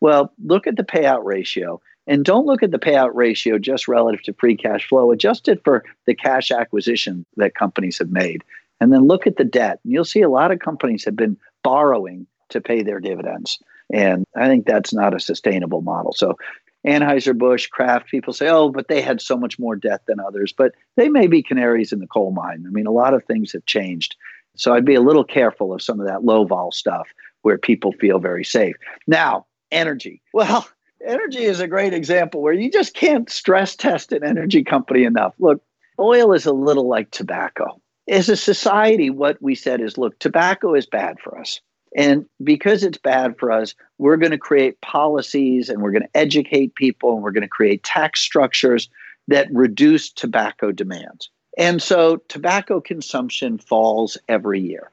[SPEAKER 2] Well, look at the payout ratio. And don't look at the payout ratio just relative to free cash flow. Adjust it for the cash acquisition that companies have made. And then look at the debt. And you'll see a lot of companies have been borrowing to pay their dividends. And I think that's not a sustainable model. So Anheuser-Busch, Kraft, people say, oh, but they had so much more debt than others. But they may be canaries in the coal mine. I mean, a lot of things have changed. So I'd be a little careful of some of that low vol stuff where people feel very safe. Now, energy. Well, energy is a great example where you just can't stress test an energy company enough. Look, oil is a little like tobacco. As a society, what we said is look, tobacco is bad for us. And because it's bad for us, we're going to create policies and we're going to educate people and we're going to create tax structures that reduce tobacco demand. And so tobacco consumption falls every year.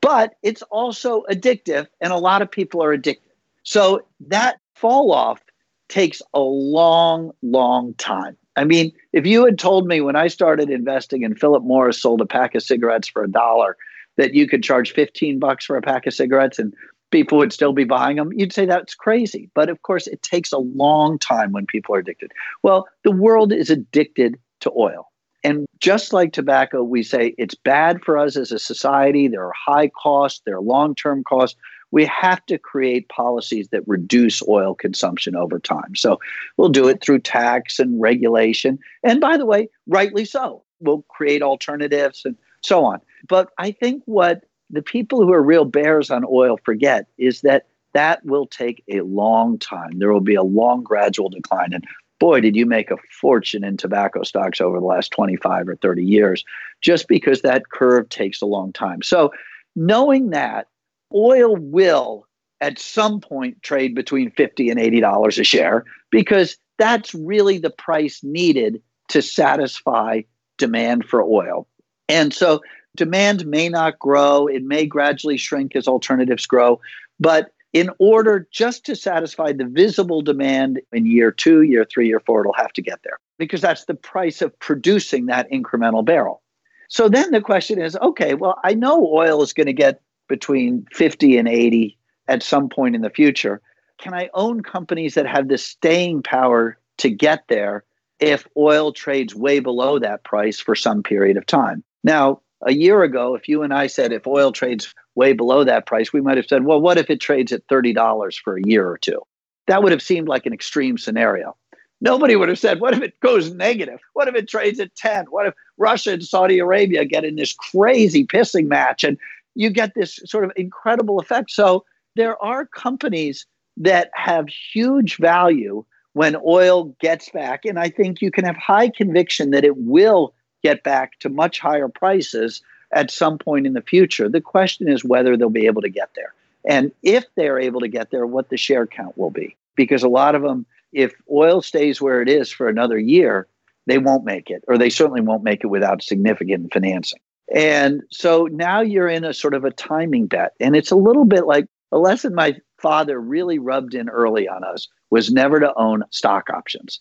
[SPEAKER 2] But it's also addictive, and a lot of people are addicted. So that fall off takes a long, long time. I mean, if you had told me when I started investing and Philip Morris sold a pack of cigarettes for a dollar that you could charge 15 bucks for a pack of cigarettes and people would still be buying them, you'd say that's crazy. But of course, it takes a long time when people are addicted. Well, the world is addicted to oil. And just like tobacco, we say it's bad for us as a society. There are high costs, there are long term costs we have to create policies that reduce oil consumption over time. So we'll do it through tax and regulation. And by the way, rightly so. We'll create alternatives and so on. But I think what the people who are real bears on oil forget is that that will take a long time. There will be a long gradual decline. And boy, did you make a fortune in tobacco stocks over the last 25 or 30 years, just because that curve takes a long time. So, knowing that, oil will at some point trade between 50 and 80 dollars a share because that's really the price needed to satisfy demand for oil. And so demand may not grow, it may gradually shrink as alternatives grow, but in order just to satisfy the visible demand in year 2, year 3, year 4 it'll have to get there because that's the price of producing that incremental barrel. So then the question is okay, well, I know oil is going to get between 50 and 80 at some point in the future. Can I own companies that have the staying power to get there if oil trades way below that price for some period of time? Now, a year ago, if you and I said if oil trades way below that price, we might have said, well, what if it trades at $30 for a year or two? That would have seemed like an extreme scenario. Nobody would have said, what if it goes negative? What if it trades at 10? What if Russia and Saudi Arabia get in this crazy pissing match and you get this sort of incredible effect. So there are companies that have huge value when oil gets back. And I think you can have high conviction that it will get back to much higher prices at some point in the future. The question is whether they'll be able to get there. And if they're able to get there, what the share count will be. Because a lot of them, if oil stays where it is for another year, they won't make it, or they certainly won't make it without significant financing. And so now you're in a sort of a timing bet. And it's a little bit like a lesson my father really rubbed in early on us was never to own stock options.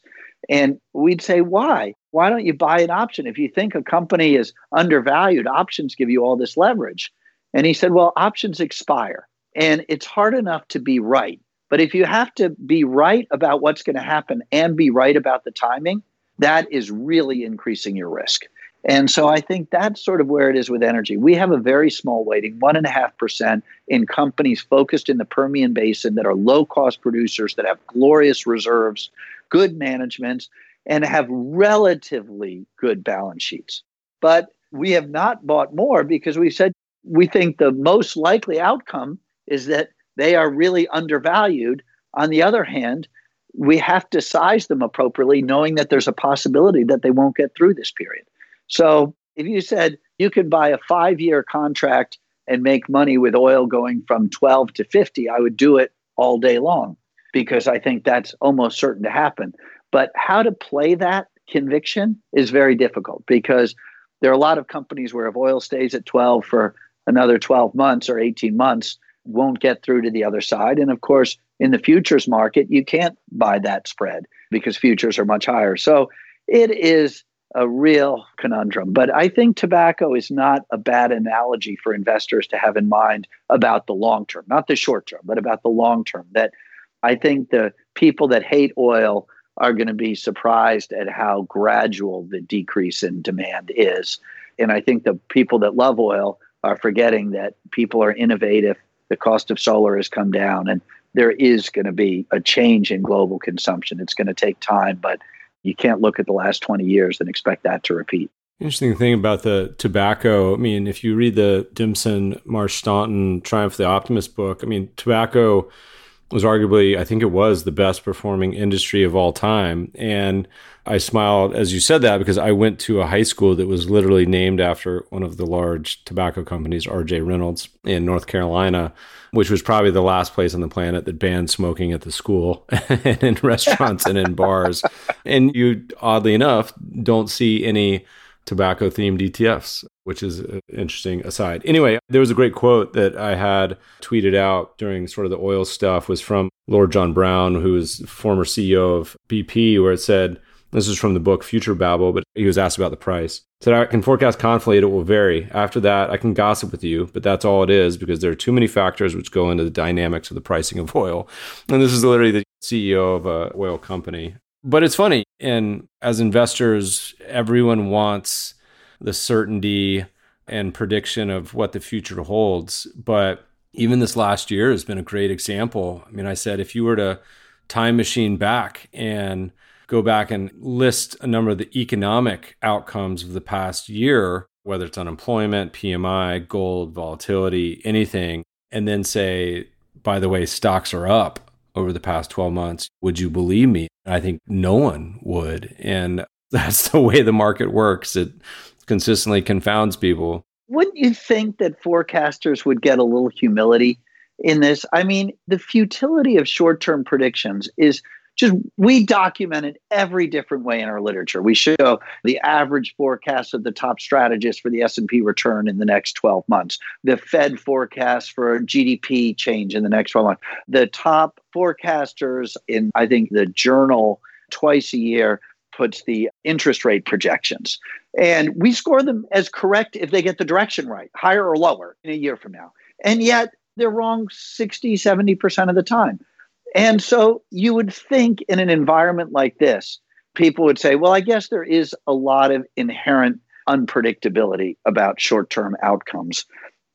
[SPEAKER 2] And we'd say, why? Why don't you buy an option? If you think a company is undervalued, options give you all this leverage. And he said, well, options expire. And it's hard enough to be right. But if you have to be right about what's going to happen and be right about the timing, that is really increasing your risk. And so I think that's sort of where it is with energy. We have a very small weighting, one and a half percent, in companies focused in the Permian Basin that are low cost producers that have glorious reserves, good management, and have relatively good balance sheets. But we have not bought more because we said we think the most likely outcome is that they are really undervalued. On the other hand, we have to size them appropriately, knowing that there's a possibility that they won't get through this period. So if you said you could buy a five year contract and make money with oil going from 12 to 50, I would do it all day long because I think that's almost certain to happen. But how to play that conviction is very difficult because there are a lot of companies where if oil stays at 12 for another 12 months or 18 months, won't get through to the other side. And of course, in the futures market, you can't buy that spread because futures are much higher. So it is a real conundrum. But I think tobacco is not a bad analogy for investors to have in mind about the long term, not the short term, but about the long term. That I think the people that hate oil are going to be surprised at how gradual the decrease in demand is. And I think the people that love oil are forgetting that people are innovative. The cost of solar has come down, and there is going to be a change in global consumption. It's going to take time, but you can't look at the last 20 years and expect that to repeat.
[SPEAKER 1] Interesting thing about the tobacco. I mean, if you read the Dimson, Marsh Staunton, Triumph of the Optimist book, I mean, tobacco was arguably, I think it was the best performing industry of all time. And I smiled as you said that because I went to a high school that was literally named after one of the large tobacco companies, RJ Reynolds, in North Carolina, which was probably the last place on the planet that banned smoking at the school and in restaurants and in bars. And you, oddly enough, don't see any tobacco themed ETFs, which is an interesting aside. Anyway, there was a great quote that I had tweeted out during sort of the oil stuff was from Lord John Browne, who is former CEO of BP, where it said, this is from the book Future Babble, but he was asked about the price. Said I can forecast confidently it will vary. After that, I can gossip with you, but that's all it is because there are too many factors which go into the dynamics of the pricing of oil. And this is literally the CEO of a oil company but it's funny. And as investors, everyone wants the certainty and prediction of what the future holds. But even this last year has been a great example. I mean, I said if you were to time machine back and go back and list a number of the economic outcomes of the past year, whether it's unemployment, PMI, gold, volatility, anything, and then say, by the way, stocks are up over the past 12 months, would you believe me? I think no one would. And that's the way the market works. It consistently confounds people.
[SPEAKER 2] Wouldn't you think that forecasters would get a little humility in this? I mean, the futility of short term predictions is just we document it every different way in our literature. We show the average forecast of the top strategists for the S&P return in the next 12 months, the Fed forecast for GDP change in the next 12 months, the top forecasters in I think the journal twice a year puts the interest rate projections. And we score them as correct if they get the direction right, higher or lower in a year from now. And yet they're wrong 60, 70% of the time. And so you would think in an environment like this, people would say, well, I guess there is a lot of inherent unpredictability about short term outcomes.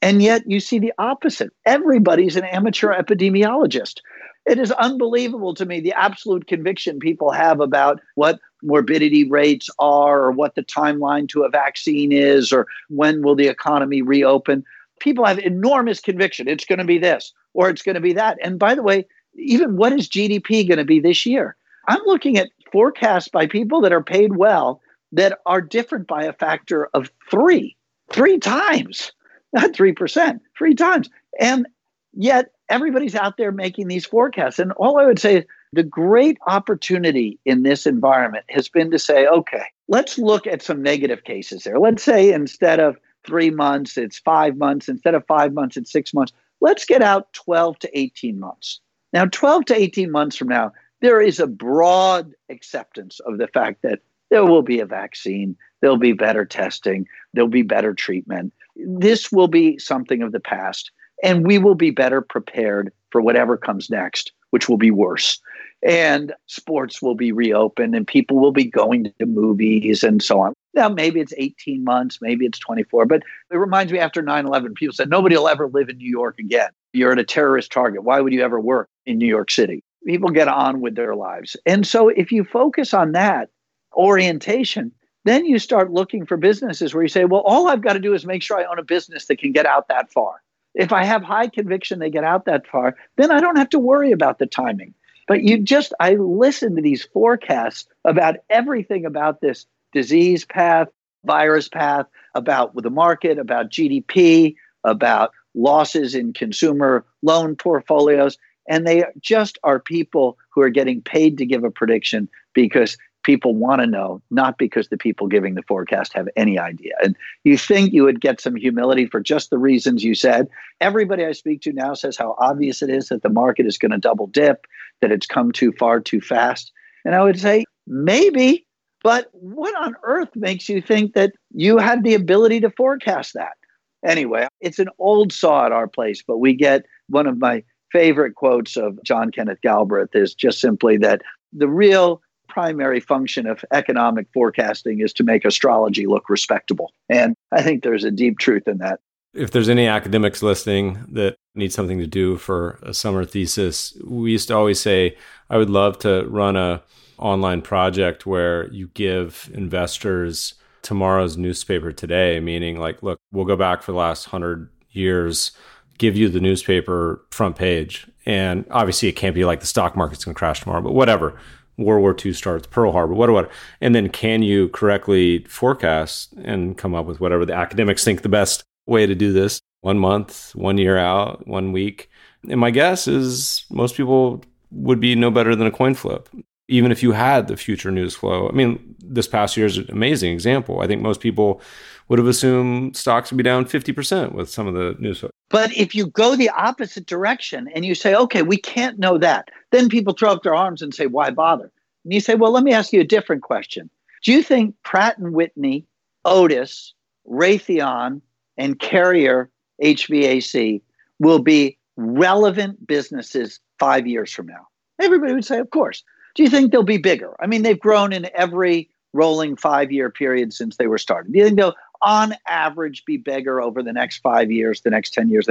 [SPEAKER 2] And yet you see the opposite. Everybody's an amateur epidemiologist. It is unbelievable to me the absolute conviction people have about what morbidity rates are or what the timeline to a vaccine is or when will the economy reopen. People have enormous conviction. It's going to be this or it's going to be that. And by the way, even what is GDP going to be this year? I'm looking at forecasts by people that are paid well that are different by a factor of three, three times, not 3%, three times. And yet everybody's out there making these forecasts. And all I would say is the great opportunity in this environment has been to say, okay, let's look at some negative cases there. Let's say instead of three months, it's five months. Instead of five months, it's six months. Let's get out 12 to 18 months. Now, 12 to 18 months from now, there is a broad acceptance of the fact that there will be a vaccine, there'll be better testing, there'll be better treatment. This will be something of the past, and we will be better prepared for whatever comes next, which will be worse. And sports will be reopened, and people will be going to movies and so on. Now, maybe it's 18 months, maybe it's 24, but it reminds me after 9 11, people said nobody will ever live in New York again. You're at a terrorist target. Why would you ever work in New York City? People get on with their lives. And so if you focus on that orientation, then you start looking for businesses where you say, well, all I've got to do is make sure I own a business that can get out that far. If I have high conviction they get out that far, then I don't have to worry about the timing. But you just, I listen to these forecasts about everything about this disease path, virus path, about the market, about GDP, about losses in consumer loan portfolios. And they just are people who are getting paid to give a prediction because people want to know, not because the people giving the forecast have any idea. And you think you would get some humility for just the reasons you said. Everybody I speak to now says how obvious it is that the market is going to double dip, that it's come too far too fast. And I would say, maybe, but what on earth makes you think that you had the ability to forecast that? Anyway, it's an old saw at our place, but we get one of my favorite quotes of John Kenneth Galbraith is just simply that the real primary function of economic forecasting is to make astrology look respectable. And I think there's a deep truth in that.
[SPEAKER 1] If there's any academics listening that need something to do for a summer thesis, we used to always say, I would love to run a online project where you give investors tomorrow's newspaper today, meaning like, look, we'll go back for the last hundred years, give you the newspaper front page. And obviously it can't be like the stock market's gonna crash tomorrow, but whatever. World War II starts, Pearl Harbor, what, what, and then can you correctly forecast and come up with whatever the academics think the best way to do this? One month, one year out, one week. And my guess is most people would be no better than a coin flip, even if you had the future news flow. I mean, this past year is an amazing example. I think most people would have assumed stocks would be down 50% with some of the news.
[SPEAKER 2] But if you go the opposite direction and you say, okay, we can't know that, then people throw up their arms and say, why bother? And you say, well, let me ask you a different question. Do you think Pratt and Whitney, Otis, Raytheon, and Carrier HVAC will be relevant businesses five years from now? Everybody would say, of course. Do you think they'll be bigger? I mean, they've grown in every rolling five year period since they were started. Do you think they'll, on average, be bigger over the next five years, the next 10 years?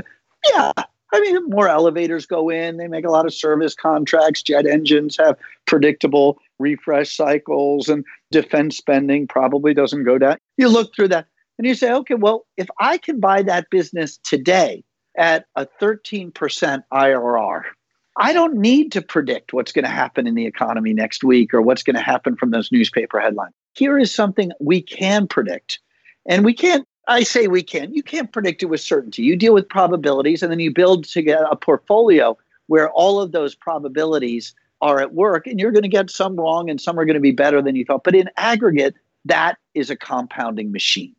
[SPEAKER 2] Yeah. I mean, more elevators go in, they make a lot of service contracts, jet engines have predictable refresh cycles, and defense spending probably doesn't go down. You look through that and you say, okay, well, if I can buy that business today at a 13% IRR, I don't need to predict what's going to happen in the economy next week or what's going to happen from those newspaper headlines. Here is something we can predict. And we can't, I say we can, you can't predict it with certainty. You deal with probabilities and then you build to get a portfolio where all of those probabilities are at work and you're going to get some wrong and some are going to be better than you thought. But in aggregate, that is a compounding machine.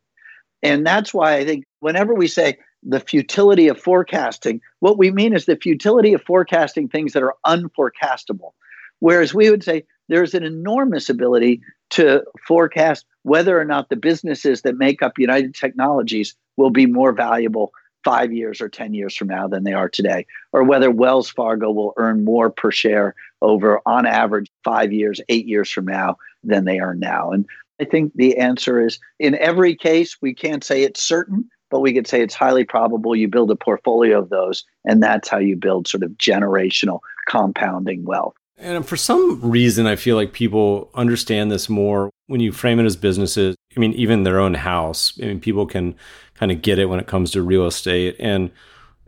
[SPEAKER 2] And that's why I think whenever we say the futility of forecasting, what we mean is the futility of forecasting things that are unforecastable. Whereas we would say there's an enormous ability to forecast whether or not the businesses that make up United Technologies will be more valuable five years or 10 years from now than they are today, or whether Wells Fargo will earn more per share over, on average, five years, eight years from now than they are now. And I think the answer is in every case, we can't say it's certain, but we could say it's highly probable you build a portfolio of those, and that's how you build sort of generational compounding wealth.
[SPEAKER 1] And for some reason, I feel like people understand this more when you frame it as businesses. I mean, even their own house. I mean, people can kind of get it when it comes to real estate. And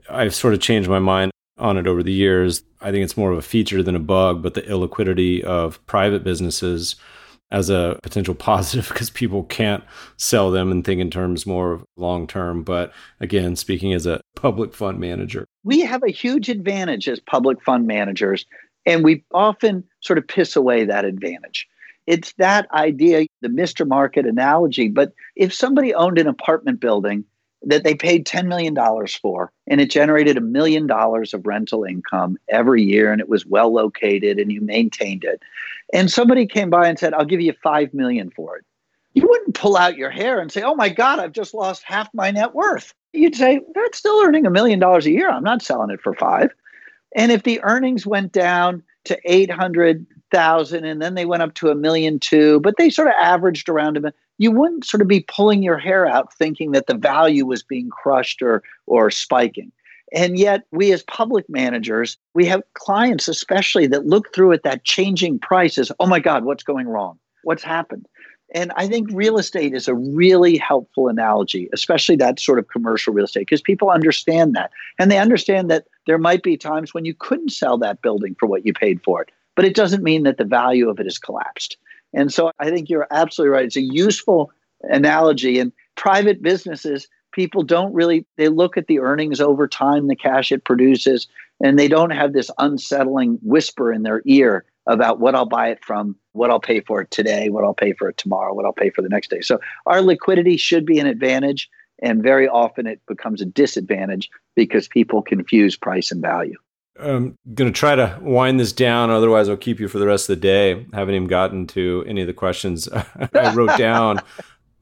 [SPEAKER 1] I've sort of changed my mind on it over the years. I think it's more of a feature than a bug, but the illiquidity of private businesses as a potential positive because people can't sell them and think in terms more of long term. But again, speaking as a public fund manager,
[SPEAKER 2] we have a huge advantage as public fund managers, and we often sort of piss away that advantage. It's that idea, the Mr. Market analogy. But if somebody owned an apartment building that they paid $10 million for and it generated a million dollars of rental income every year and it was well located and you maintained it. And somebody came by and said i'll give you 5 million for it. You wouldn't pull out your hair and say oh my god i've just lost half my net worth. You'd say that's still earning a million dollars a year. I'm not selling it for 5 and if the earnings went down to 800,000 and then they went up to a million two but they sort of averaged around a you wouldn't sort of be pulling your hair out thinking that the value was being crushed or or spiking. And yet, we as public managers, we have clients especially that look through at that changing prices. Oh my God, what's going wrong? What's happened? And I think real estate is a really helpful analogy, especially that sort of commercial real estate, because people understand that. And they understand that there might be times when you couldn't sell that building for what you paid for it, but it doesn't mean that the value of it has collapsed. And so I think you're absolutely right. It's a useful analogy. And private businesses, people don't really, they look at the earnings over time, the cash it produces, and they don't have this unsettling whisper in their ear about what I'll buy it from, what I'll pay for it today, what I'll pay for it tomorrow, what I'll pay for the next day. So our liquidity should be an advantage. And very often it becomes a disadvantage because people confuse price and value.
[SPEAKER 1] I'm going to try to wind this down. Otherwise, I'll keep you for the rest of the day. Haven't even gotten to any of the questions I wrote down.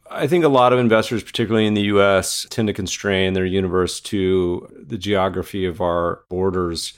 [SPEAKER 1] I think a lot of investors, particularly in the US, tend to constrain their universe to the geography of our borders.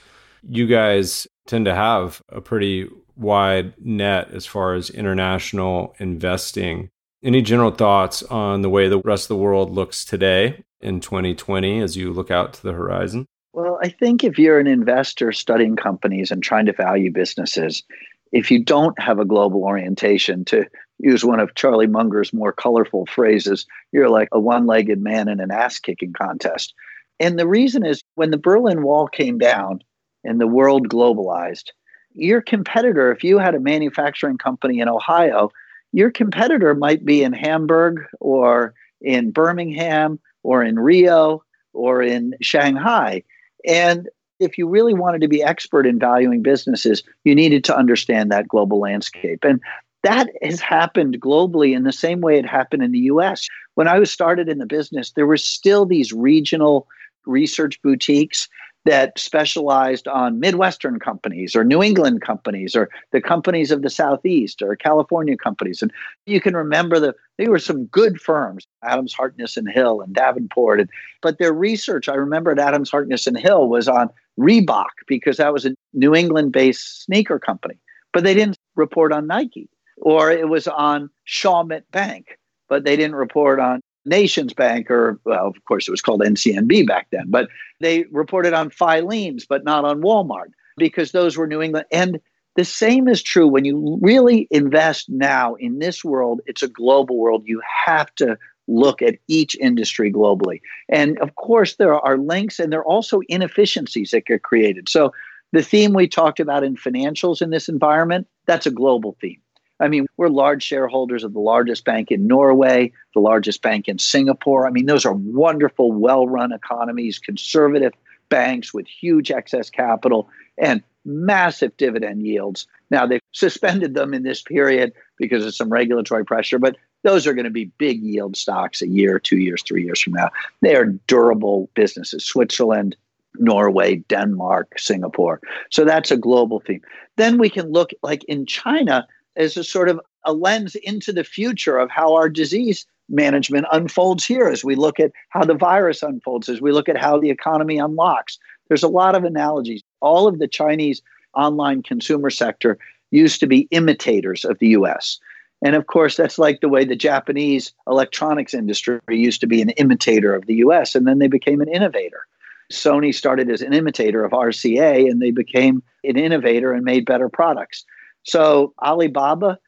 [SPEAKER 1] You guys
[SPEAKER 4] tend to have a pretty wide net as far as international investing. Any general thoughts on the way the rest of the world looks today in 2020 as you look out to the horizon?
[SPEAKER 2] Well, I think if you're an investor studying companies and trying to value businesses, if you don't have a global orientation, to use one of Charlie Munger's more colorful phrases, you're like a one legged man in an ass kicking contest. And the reason is when the Berlin Wall came down and the world globalized, your competitor, if you had a manufacturing company in Ohio, your competitor might be in Hamburg or in Birmingham or in Rio or in Shanghai. And if you really wanted to be expert in valuing businesses, you needed to understand that global landscape. And that has happened globally in the same way it happened in the US. When I was started in the business, there were still these regional research boutiques that specialized on Midwestern companies or New England companies or the companies of the Southeast or California companies. And you can remember that they were some good firms, Adams, Harkness and Hill and Davenport. And, but their research, I remember at Adams, Harkness and Hill, was on Reebok because that was a New England based sneaker company. But they didn't report on Nike. Or it was on Shawmut Bank, but they didn't report on Nations Bank, or well, of course, it was called NCNB back then, but they reported on Filene's, but not on Walmart because those were New England. And the same is true when you really invest now in this world, it's a global world. You have to look at each industry globally. And of course, there are links and there are also inefficiencies that get created. So, the theme we talked about in financials in this environment, that's a global theme. I mean, we're large shareholders of the largest bank in Norway, the largest bank in Singapore. I mean, those are wonderful, well run economies, conservative banks with huge excess capital and massive dividend yields. Now, they've suspended them in this period because of some regulatory pressure, but those are going to be big yield stocks a year, two years, three years from now. They are durable businesses. Switzerland, Norway, Denmark, Singapore. So that's a global theme. Then we can look like in China, as a sort of a lens into the future of how our disease management unfolds here as we look at how the virus unfolds, as we look at how the economy unlocks. There's a lot of analogies. All of the Chinese online consumer sector used to be imitators of the US. And of course, that's like the way the Japanese electronics industry used to be an imitator of the US, and then they became an innovator. Sony started as an imitator of RCA, and they became an innovator and made better products. So Alibaba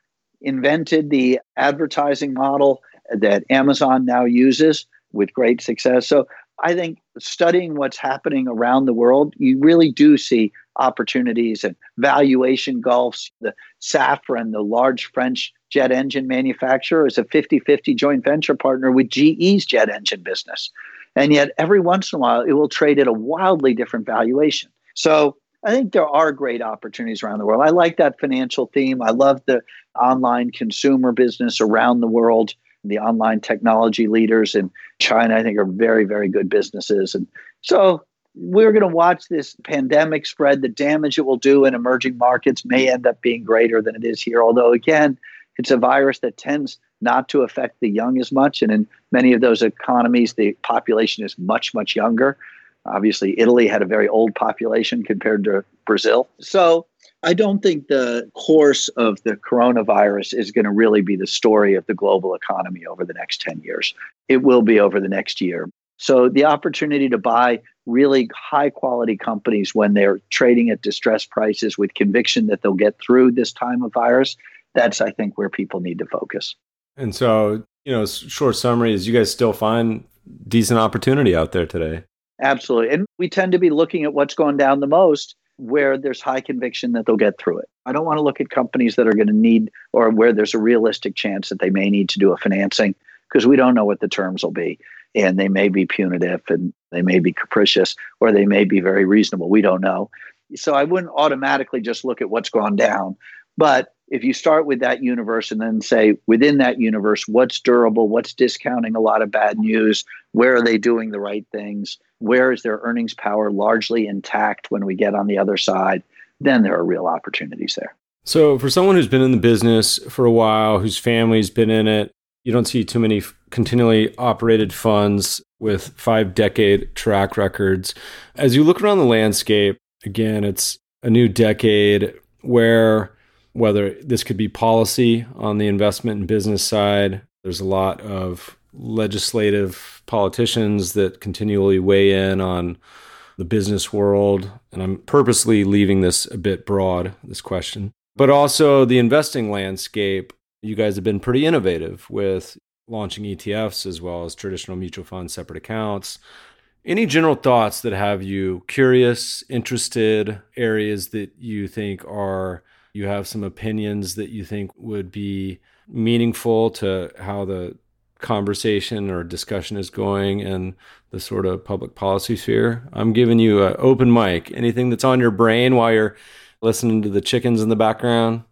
[SPEAKER 2] invented the advertising model that Amazon now uses with great success. So I think studying what's happening around the world, you really do see opportunities and valuation gulfs. The Safran, the large French jet engine manufacturer, is a 50 50 joint venture partner with GE's jet engine business. And yet, every once in a while, it will trade at a wildly different valuation. So I think there are great opportunities around the world. I like that financial theme. I love the online consumer business around the world. The online technology leaders in China, I think, are very, very good businesses. And so we're going to watch this pandemic spread. The damage it will do in emerging markets may end up being greater than it is here. Although, again, it's a virus that tends not to affect the young as much. And in many of those economies, the population is much, much younger. Obviously, Italy had a very old population compared to Brazil. So I don't think the course of the coronavirus is going to really be the story of the global economy over the next 10 years. It will be over the next year. So the opportunity to buy really high quality companies when they're trading at distressed prices with conviction that they'll get through this time of virus, that's, I think, where people need to focus.
[SPEAKER 4] And so, you know, short summary is you guys still find decent opportunity out there today.
[SPEAKER 2] Absolutely. And we tend to be looking at what's going down the most where there's high conviction that they'll get through it. I don't want to look at companies that are going to need or where there's a realistic chance that they may need to do a financing because we don't know what the terms will be. And they may be punitive and they may be capricious or they may be very reasonable. We don't know. So I wouldn't automatically just look at what's gone down. But if you start with that universe and then say within that universe, what's durable, what's discounting a lot of bad news, where are they doing the right things, where is their earnings power largely intact when we get on the other side, then there are real opportunities there.
[SPEAKER 4] So, for someone who's been in the business for a while, whose family's been in it, you don't see too many continually operated funds with five decade track records. As you look around the landscape, again, it's
[SPEAKER 1] a new decade where whether this could be policy on the investment and business side, there's a lot of legislative politicians that continually weigh in on the business world. And I'm purposely leaving this a bit broad, this question. But also the investing landscape. You guys have been pretty innovative with launching ETFs as well as traditional mutual funds, separate accounts. Any general thoughts that have you curious, interested, areas that you think are, you have some opinions that you think would be meaningful to how the conversation or discussion is going in the sort of public policy sphere? I'm giving you an open mic. Anything that's on your brain while you're listening to the chickens in the background?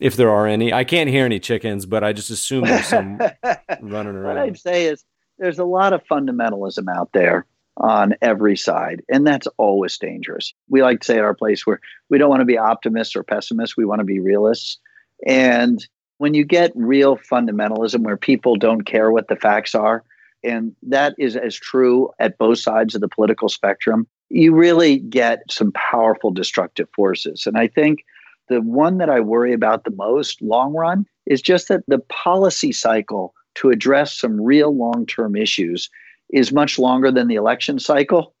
[SPEAKER 1] If there are any, I can't hear any chickens, but I just assume there's some running around.
[SPEAKER 2] What I'd say is there's a lot of fundamentalism out there on every side, and that's always dangerous. We like to say at our place where we don't want to be optimists or pessimists, we want to be realists. And when you get real fundamentalism where people don't care what the facts are, and that is as true at both sides of the political spectrum, you really get some powerful destructive forces. And I think the one that I worry about the most long run is just that the policy cycle to address some real long term issues is much longer than the election cycle.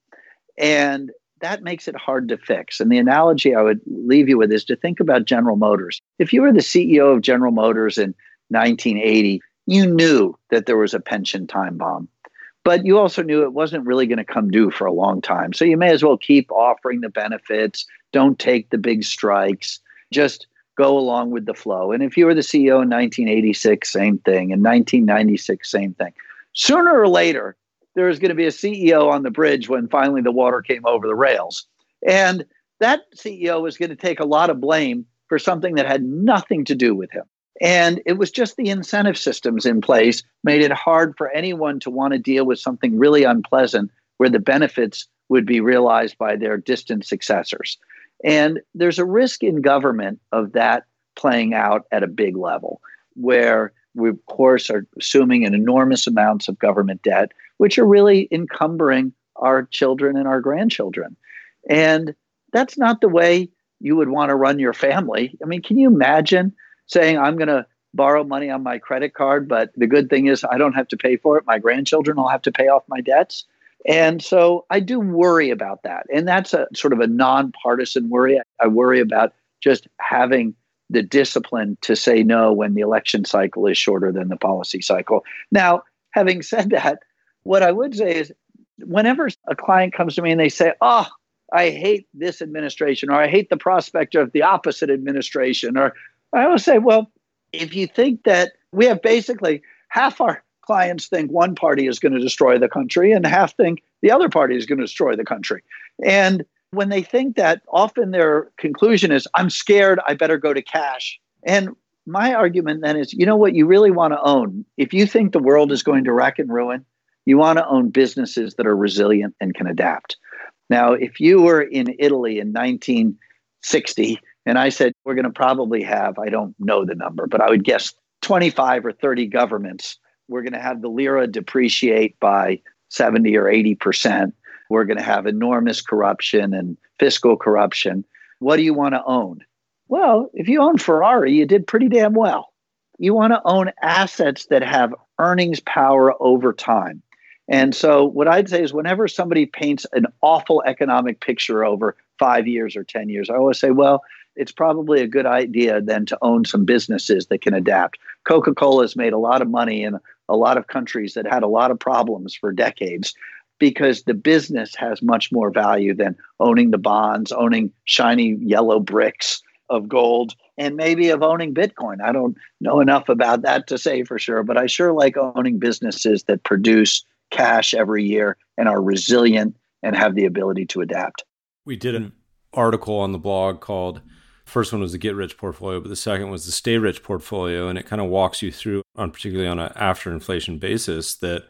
[SPEAKER 2] And that makes it hard to fix. And the analogy I would leave you with is to think about General Motors. If you were the CEO of General Motors in 1980, you knew that there was a pension time bomb, but you also knew it wasn't really going to come due for a long time. So you may as well keep offering the benefits, don't take the big strikes, just go along with the flow. And if you were the CEO in 1986, same thing. In 1996, same thing. Sooner or later, there was going to be a CEO on the bridge when finally the water came over the rails. And that CEO was going to take a lot of blame for something that had nothing to do with him. And it was just the incentive systems in place made it hard for anyone to want to deal with something really unpleasant where the benefits would be realized by their distant successors. And there's a risk in government of that playing out at a big level where we, of course, are assuming an enormous amounts of government debt which are really encumbering our children and our grandchildren. And that's not the way you would want to run your family. I mean, can you imagine saying, I'm going to borrow money on my credit card, but the good thing is I don't have to pay for it. My grandchildren will have to pay off my debts. And so I do worry about that. And that's a sort of a nonpartisan worry. I worry about just having the discipline to say no when the election cycle is shorter than the policy cycle. Now, having said that, what I would say is whenever a client comes to me and they say, Oh, I hate this administration, or I hate the prospect of the opposite administration, or I will say, Well, if you think that we have basically half our clients think one party is going to destroy the country and half think the other party is going to destroy the country. And when they think that, often their conclusion is, I'm scared, I better go to cash. And my argument then is, you know what you really want to own? If you think the world is going to wreck and ruin, you want to own businesses that are resilient and can adapt. Now, if you were in Italy in 1960 and I said, we're going to probably have, I don't know the number, but I would guess 25 or 30 governments, we're going to have the lira depreciate by 70 or 80%. We're going to have enormous corruption and fiscal corruption. What do you want to own? Well, if you own Ferrari, you did pretty damn well. You want to own assets that have earnings power over time. And so, what I'd say is, whenever somebody paints an awful economic picture over five years or 10 years, I always say, well, it's probably a good idea then to own some businesses that can adapt. Coca Cola has made a lot of money in a lot of countries that had a lot of problems for decades because the business has much more value than owning the bonds, owning shiny yellow bricks of gold, and maybe of owning Bitcoin. I don't know enough about that to say for sure, but I sure like owning businesses that produce cash every year and are resilient and have the ability to adapt.
[SPEAKER 1] We did an article on the blog called first one was the get rich portfolio, but the second was the stay rich portfolio. And it kind of walks you through on particularly on an after inflation basis that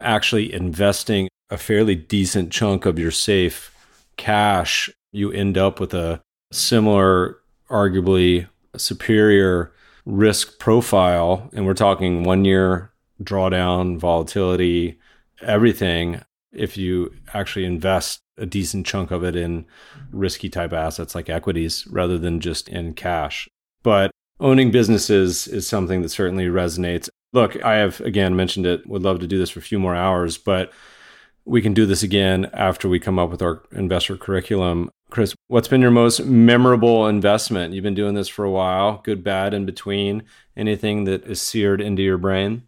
[SPEAKER 1] actually investing a fairly decent chunk of your safe cash, you end up with a similar, arguably superior risk profile. And we're talking one year drawdown, volatility, everything if you actually invest a decent chunk of it in risky type assets like equities rather than just in cash. But owning businesses is something that certainly resonates. Look, I have again mentioned it, would love to do this for a few more hours, but we can do this again after we come up with our investor curriculum. Chris, what's been your most memorable investment? You've been doing this for a while, good, bad, in between. Anything that is seared into your brain?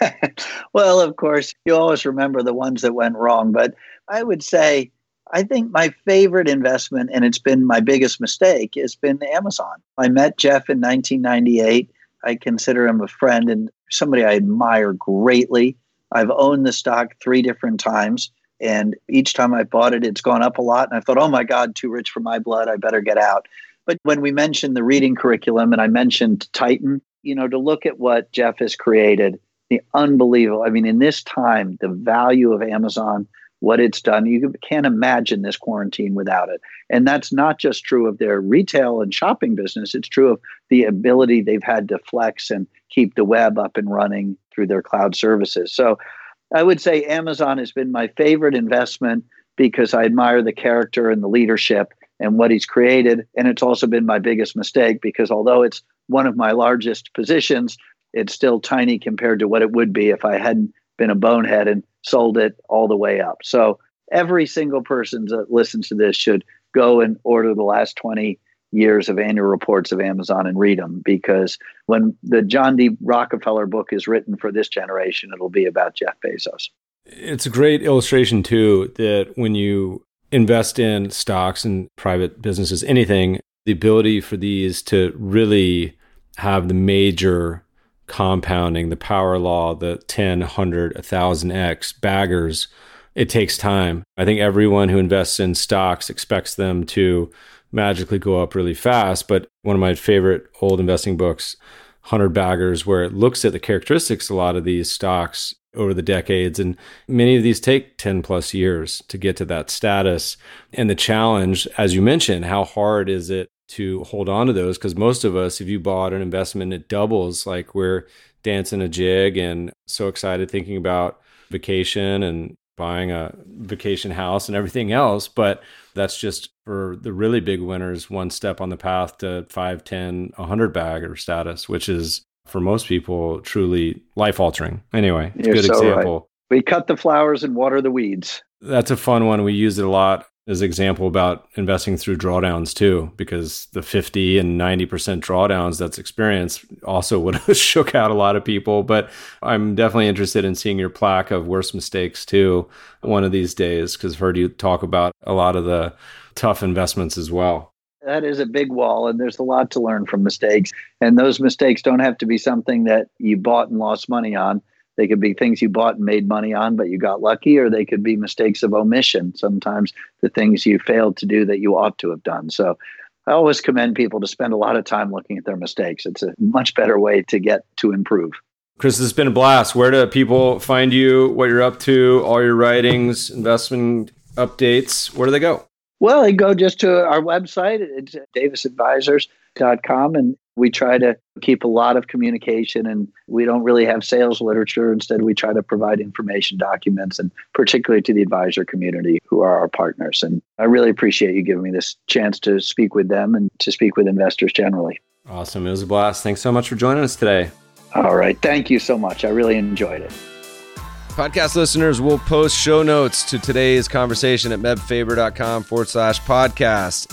[SPEAKER 2] well, of course, you always remember the ones that went wrong, but I would say I think my favorite investment, and it's been my biggest mistake, has been Amazon. I met Jeff in 1998. I consider him a friend and somebody I admire greatly. I've owned the stock three different times. And each time I bought it, it's gone up a lot. And I thought, oh my God, too rich for my blood. I better get out. But when we mentioned the reading curriculum and I mentioned Titan, you know, to look at what Jeff has created, the unbelievable. I mean, in this time, the value of Amazon, what it's done, you can't imagine this quarantine without it. And that's not just true of their retail and shopping business, it's true of the ability they've had to flex and keep the web up and running through their cloud services. So I would say Amazon has been my favorite investment because I admire the character and the leadership and what he's created. And it's also been my biggest mistake because although it's one of my largest positions, it's still tiny compared to what it would be if I hadn't been a bonehead and sold it all the way up. So every single person that listens to this should go and order the last 20 years of annual reports of Amazon and read them because when the John D. Rockefeller book is written for this generation, it'll be about Jeff Bezos.
[SPEAKER 1] It's a great illustration, too, that when you invest in stocks and private businesses, anything, the ability for these to really have the major compounding, the power law, the 10, 100, 1000x baggers, it takes time. I think everyone who invests in stocks expects them to magically go up really fast. But one of my favorite old investing books, 100 Baggers, where it looks at the characteristics a lot of these stocks over the decades. And many of these take 10 plus years to get to that status. And the challenge, as you mentioned, how hard is it to hold on to those? Because most of us, if you bought an investment, it doubles, like we're dancing a jig and so excited thinking about vacation and buying a vacation house and everything else. But that's just for the really big winners, one step on the path to 5, 10, 100 bagger status, which is for most people truly life altering. Anyway, it's a good so example.
[SPEAKER 2] Right. We cut the flowers and water the weeds.
[SPEAKER 1] That's a fun one. We use it a lot as example about investing through drawdowns too, because the 50 and 90% drawdowns that's experienced also would have shook out a lot of people. But I'm definitely interested in seeing your plaque of worst mistakes too one of these days, because I've heard you talk about a lot of the tough investments as well.
[SPEAKER 2] That is a big wall, and there's a lot to learn from mistakes. And those mistakes don't have to be something that you bought and lost money on they could be things you bought and made money on, but you got lucky, or they could be mistakes of omission. Sometimes the things you failed to do that you ought to have done. So I always commend people to spend a lot of time looking at their mistakes. It's a much better way to get to improve.
[SPEAKER 1] Chris, this has been a blast. Where do people find you, what you're up to, all your writings, investment updates? Where do they go?
[SPEAKER 2] Well, they go just to our website. It's davisadvisors.com. And we try to keep a lot of communication and we don't really have sales literature. Instead, we try to provide information documents and particularly to the advisor community who are our partners. And I really appreciate you giving me this chance to speak with them and to speak with investors generally.
[SPEAKER 1] Awesome. It was a blast. Thanks so much for joining us today.
[SPEAKER 2] All right. Thank you so much. I really enjoyed it.
[SPEAKER 5] Podcast listeners will post show notes to today's conversation at mebfaber.com forward slash podcast.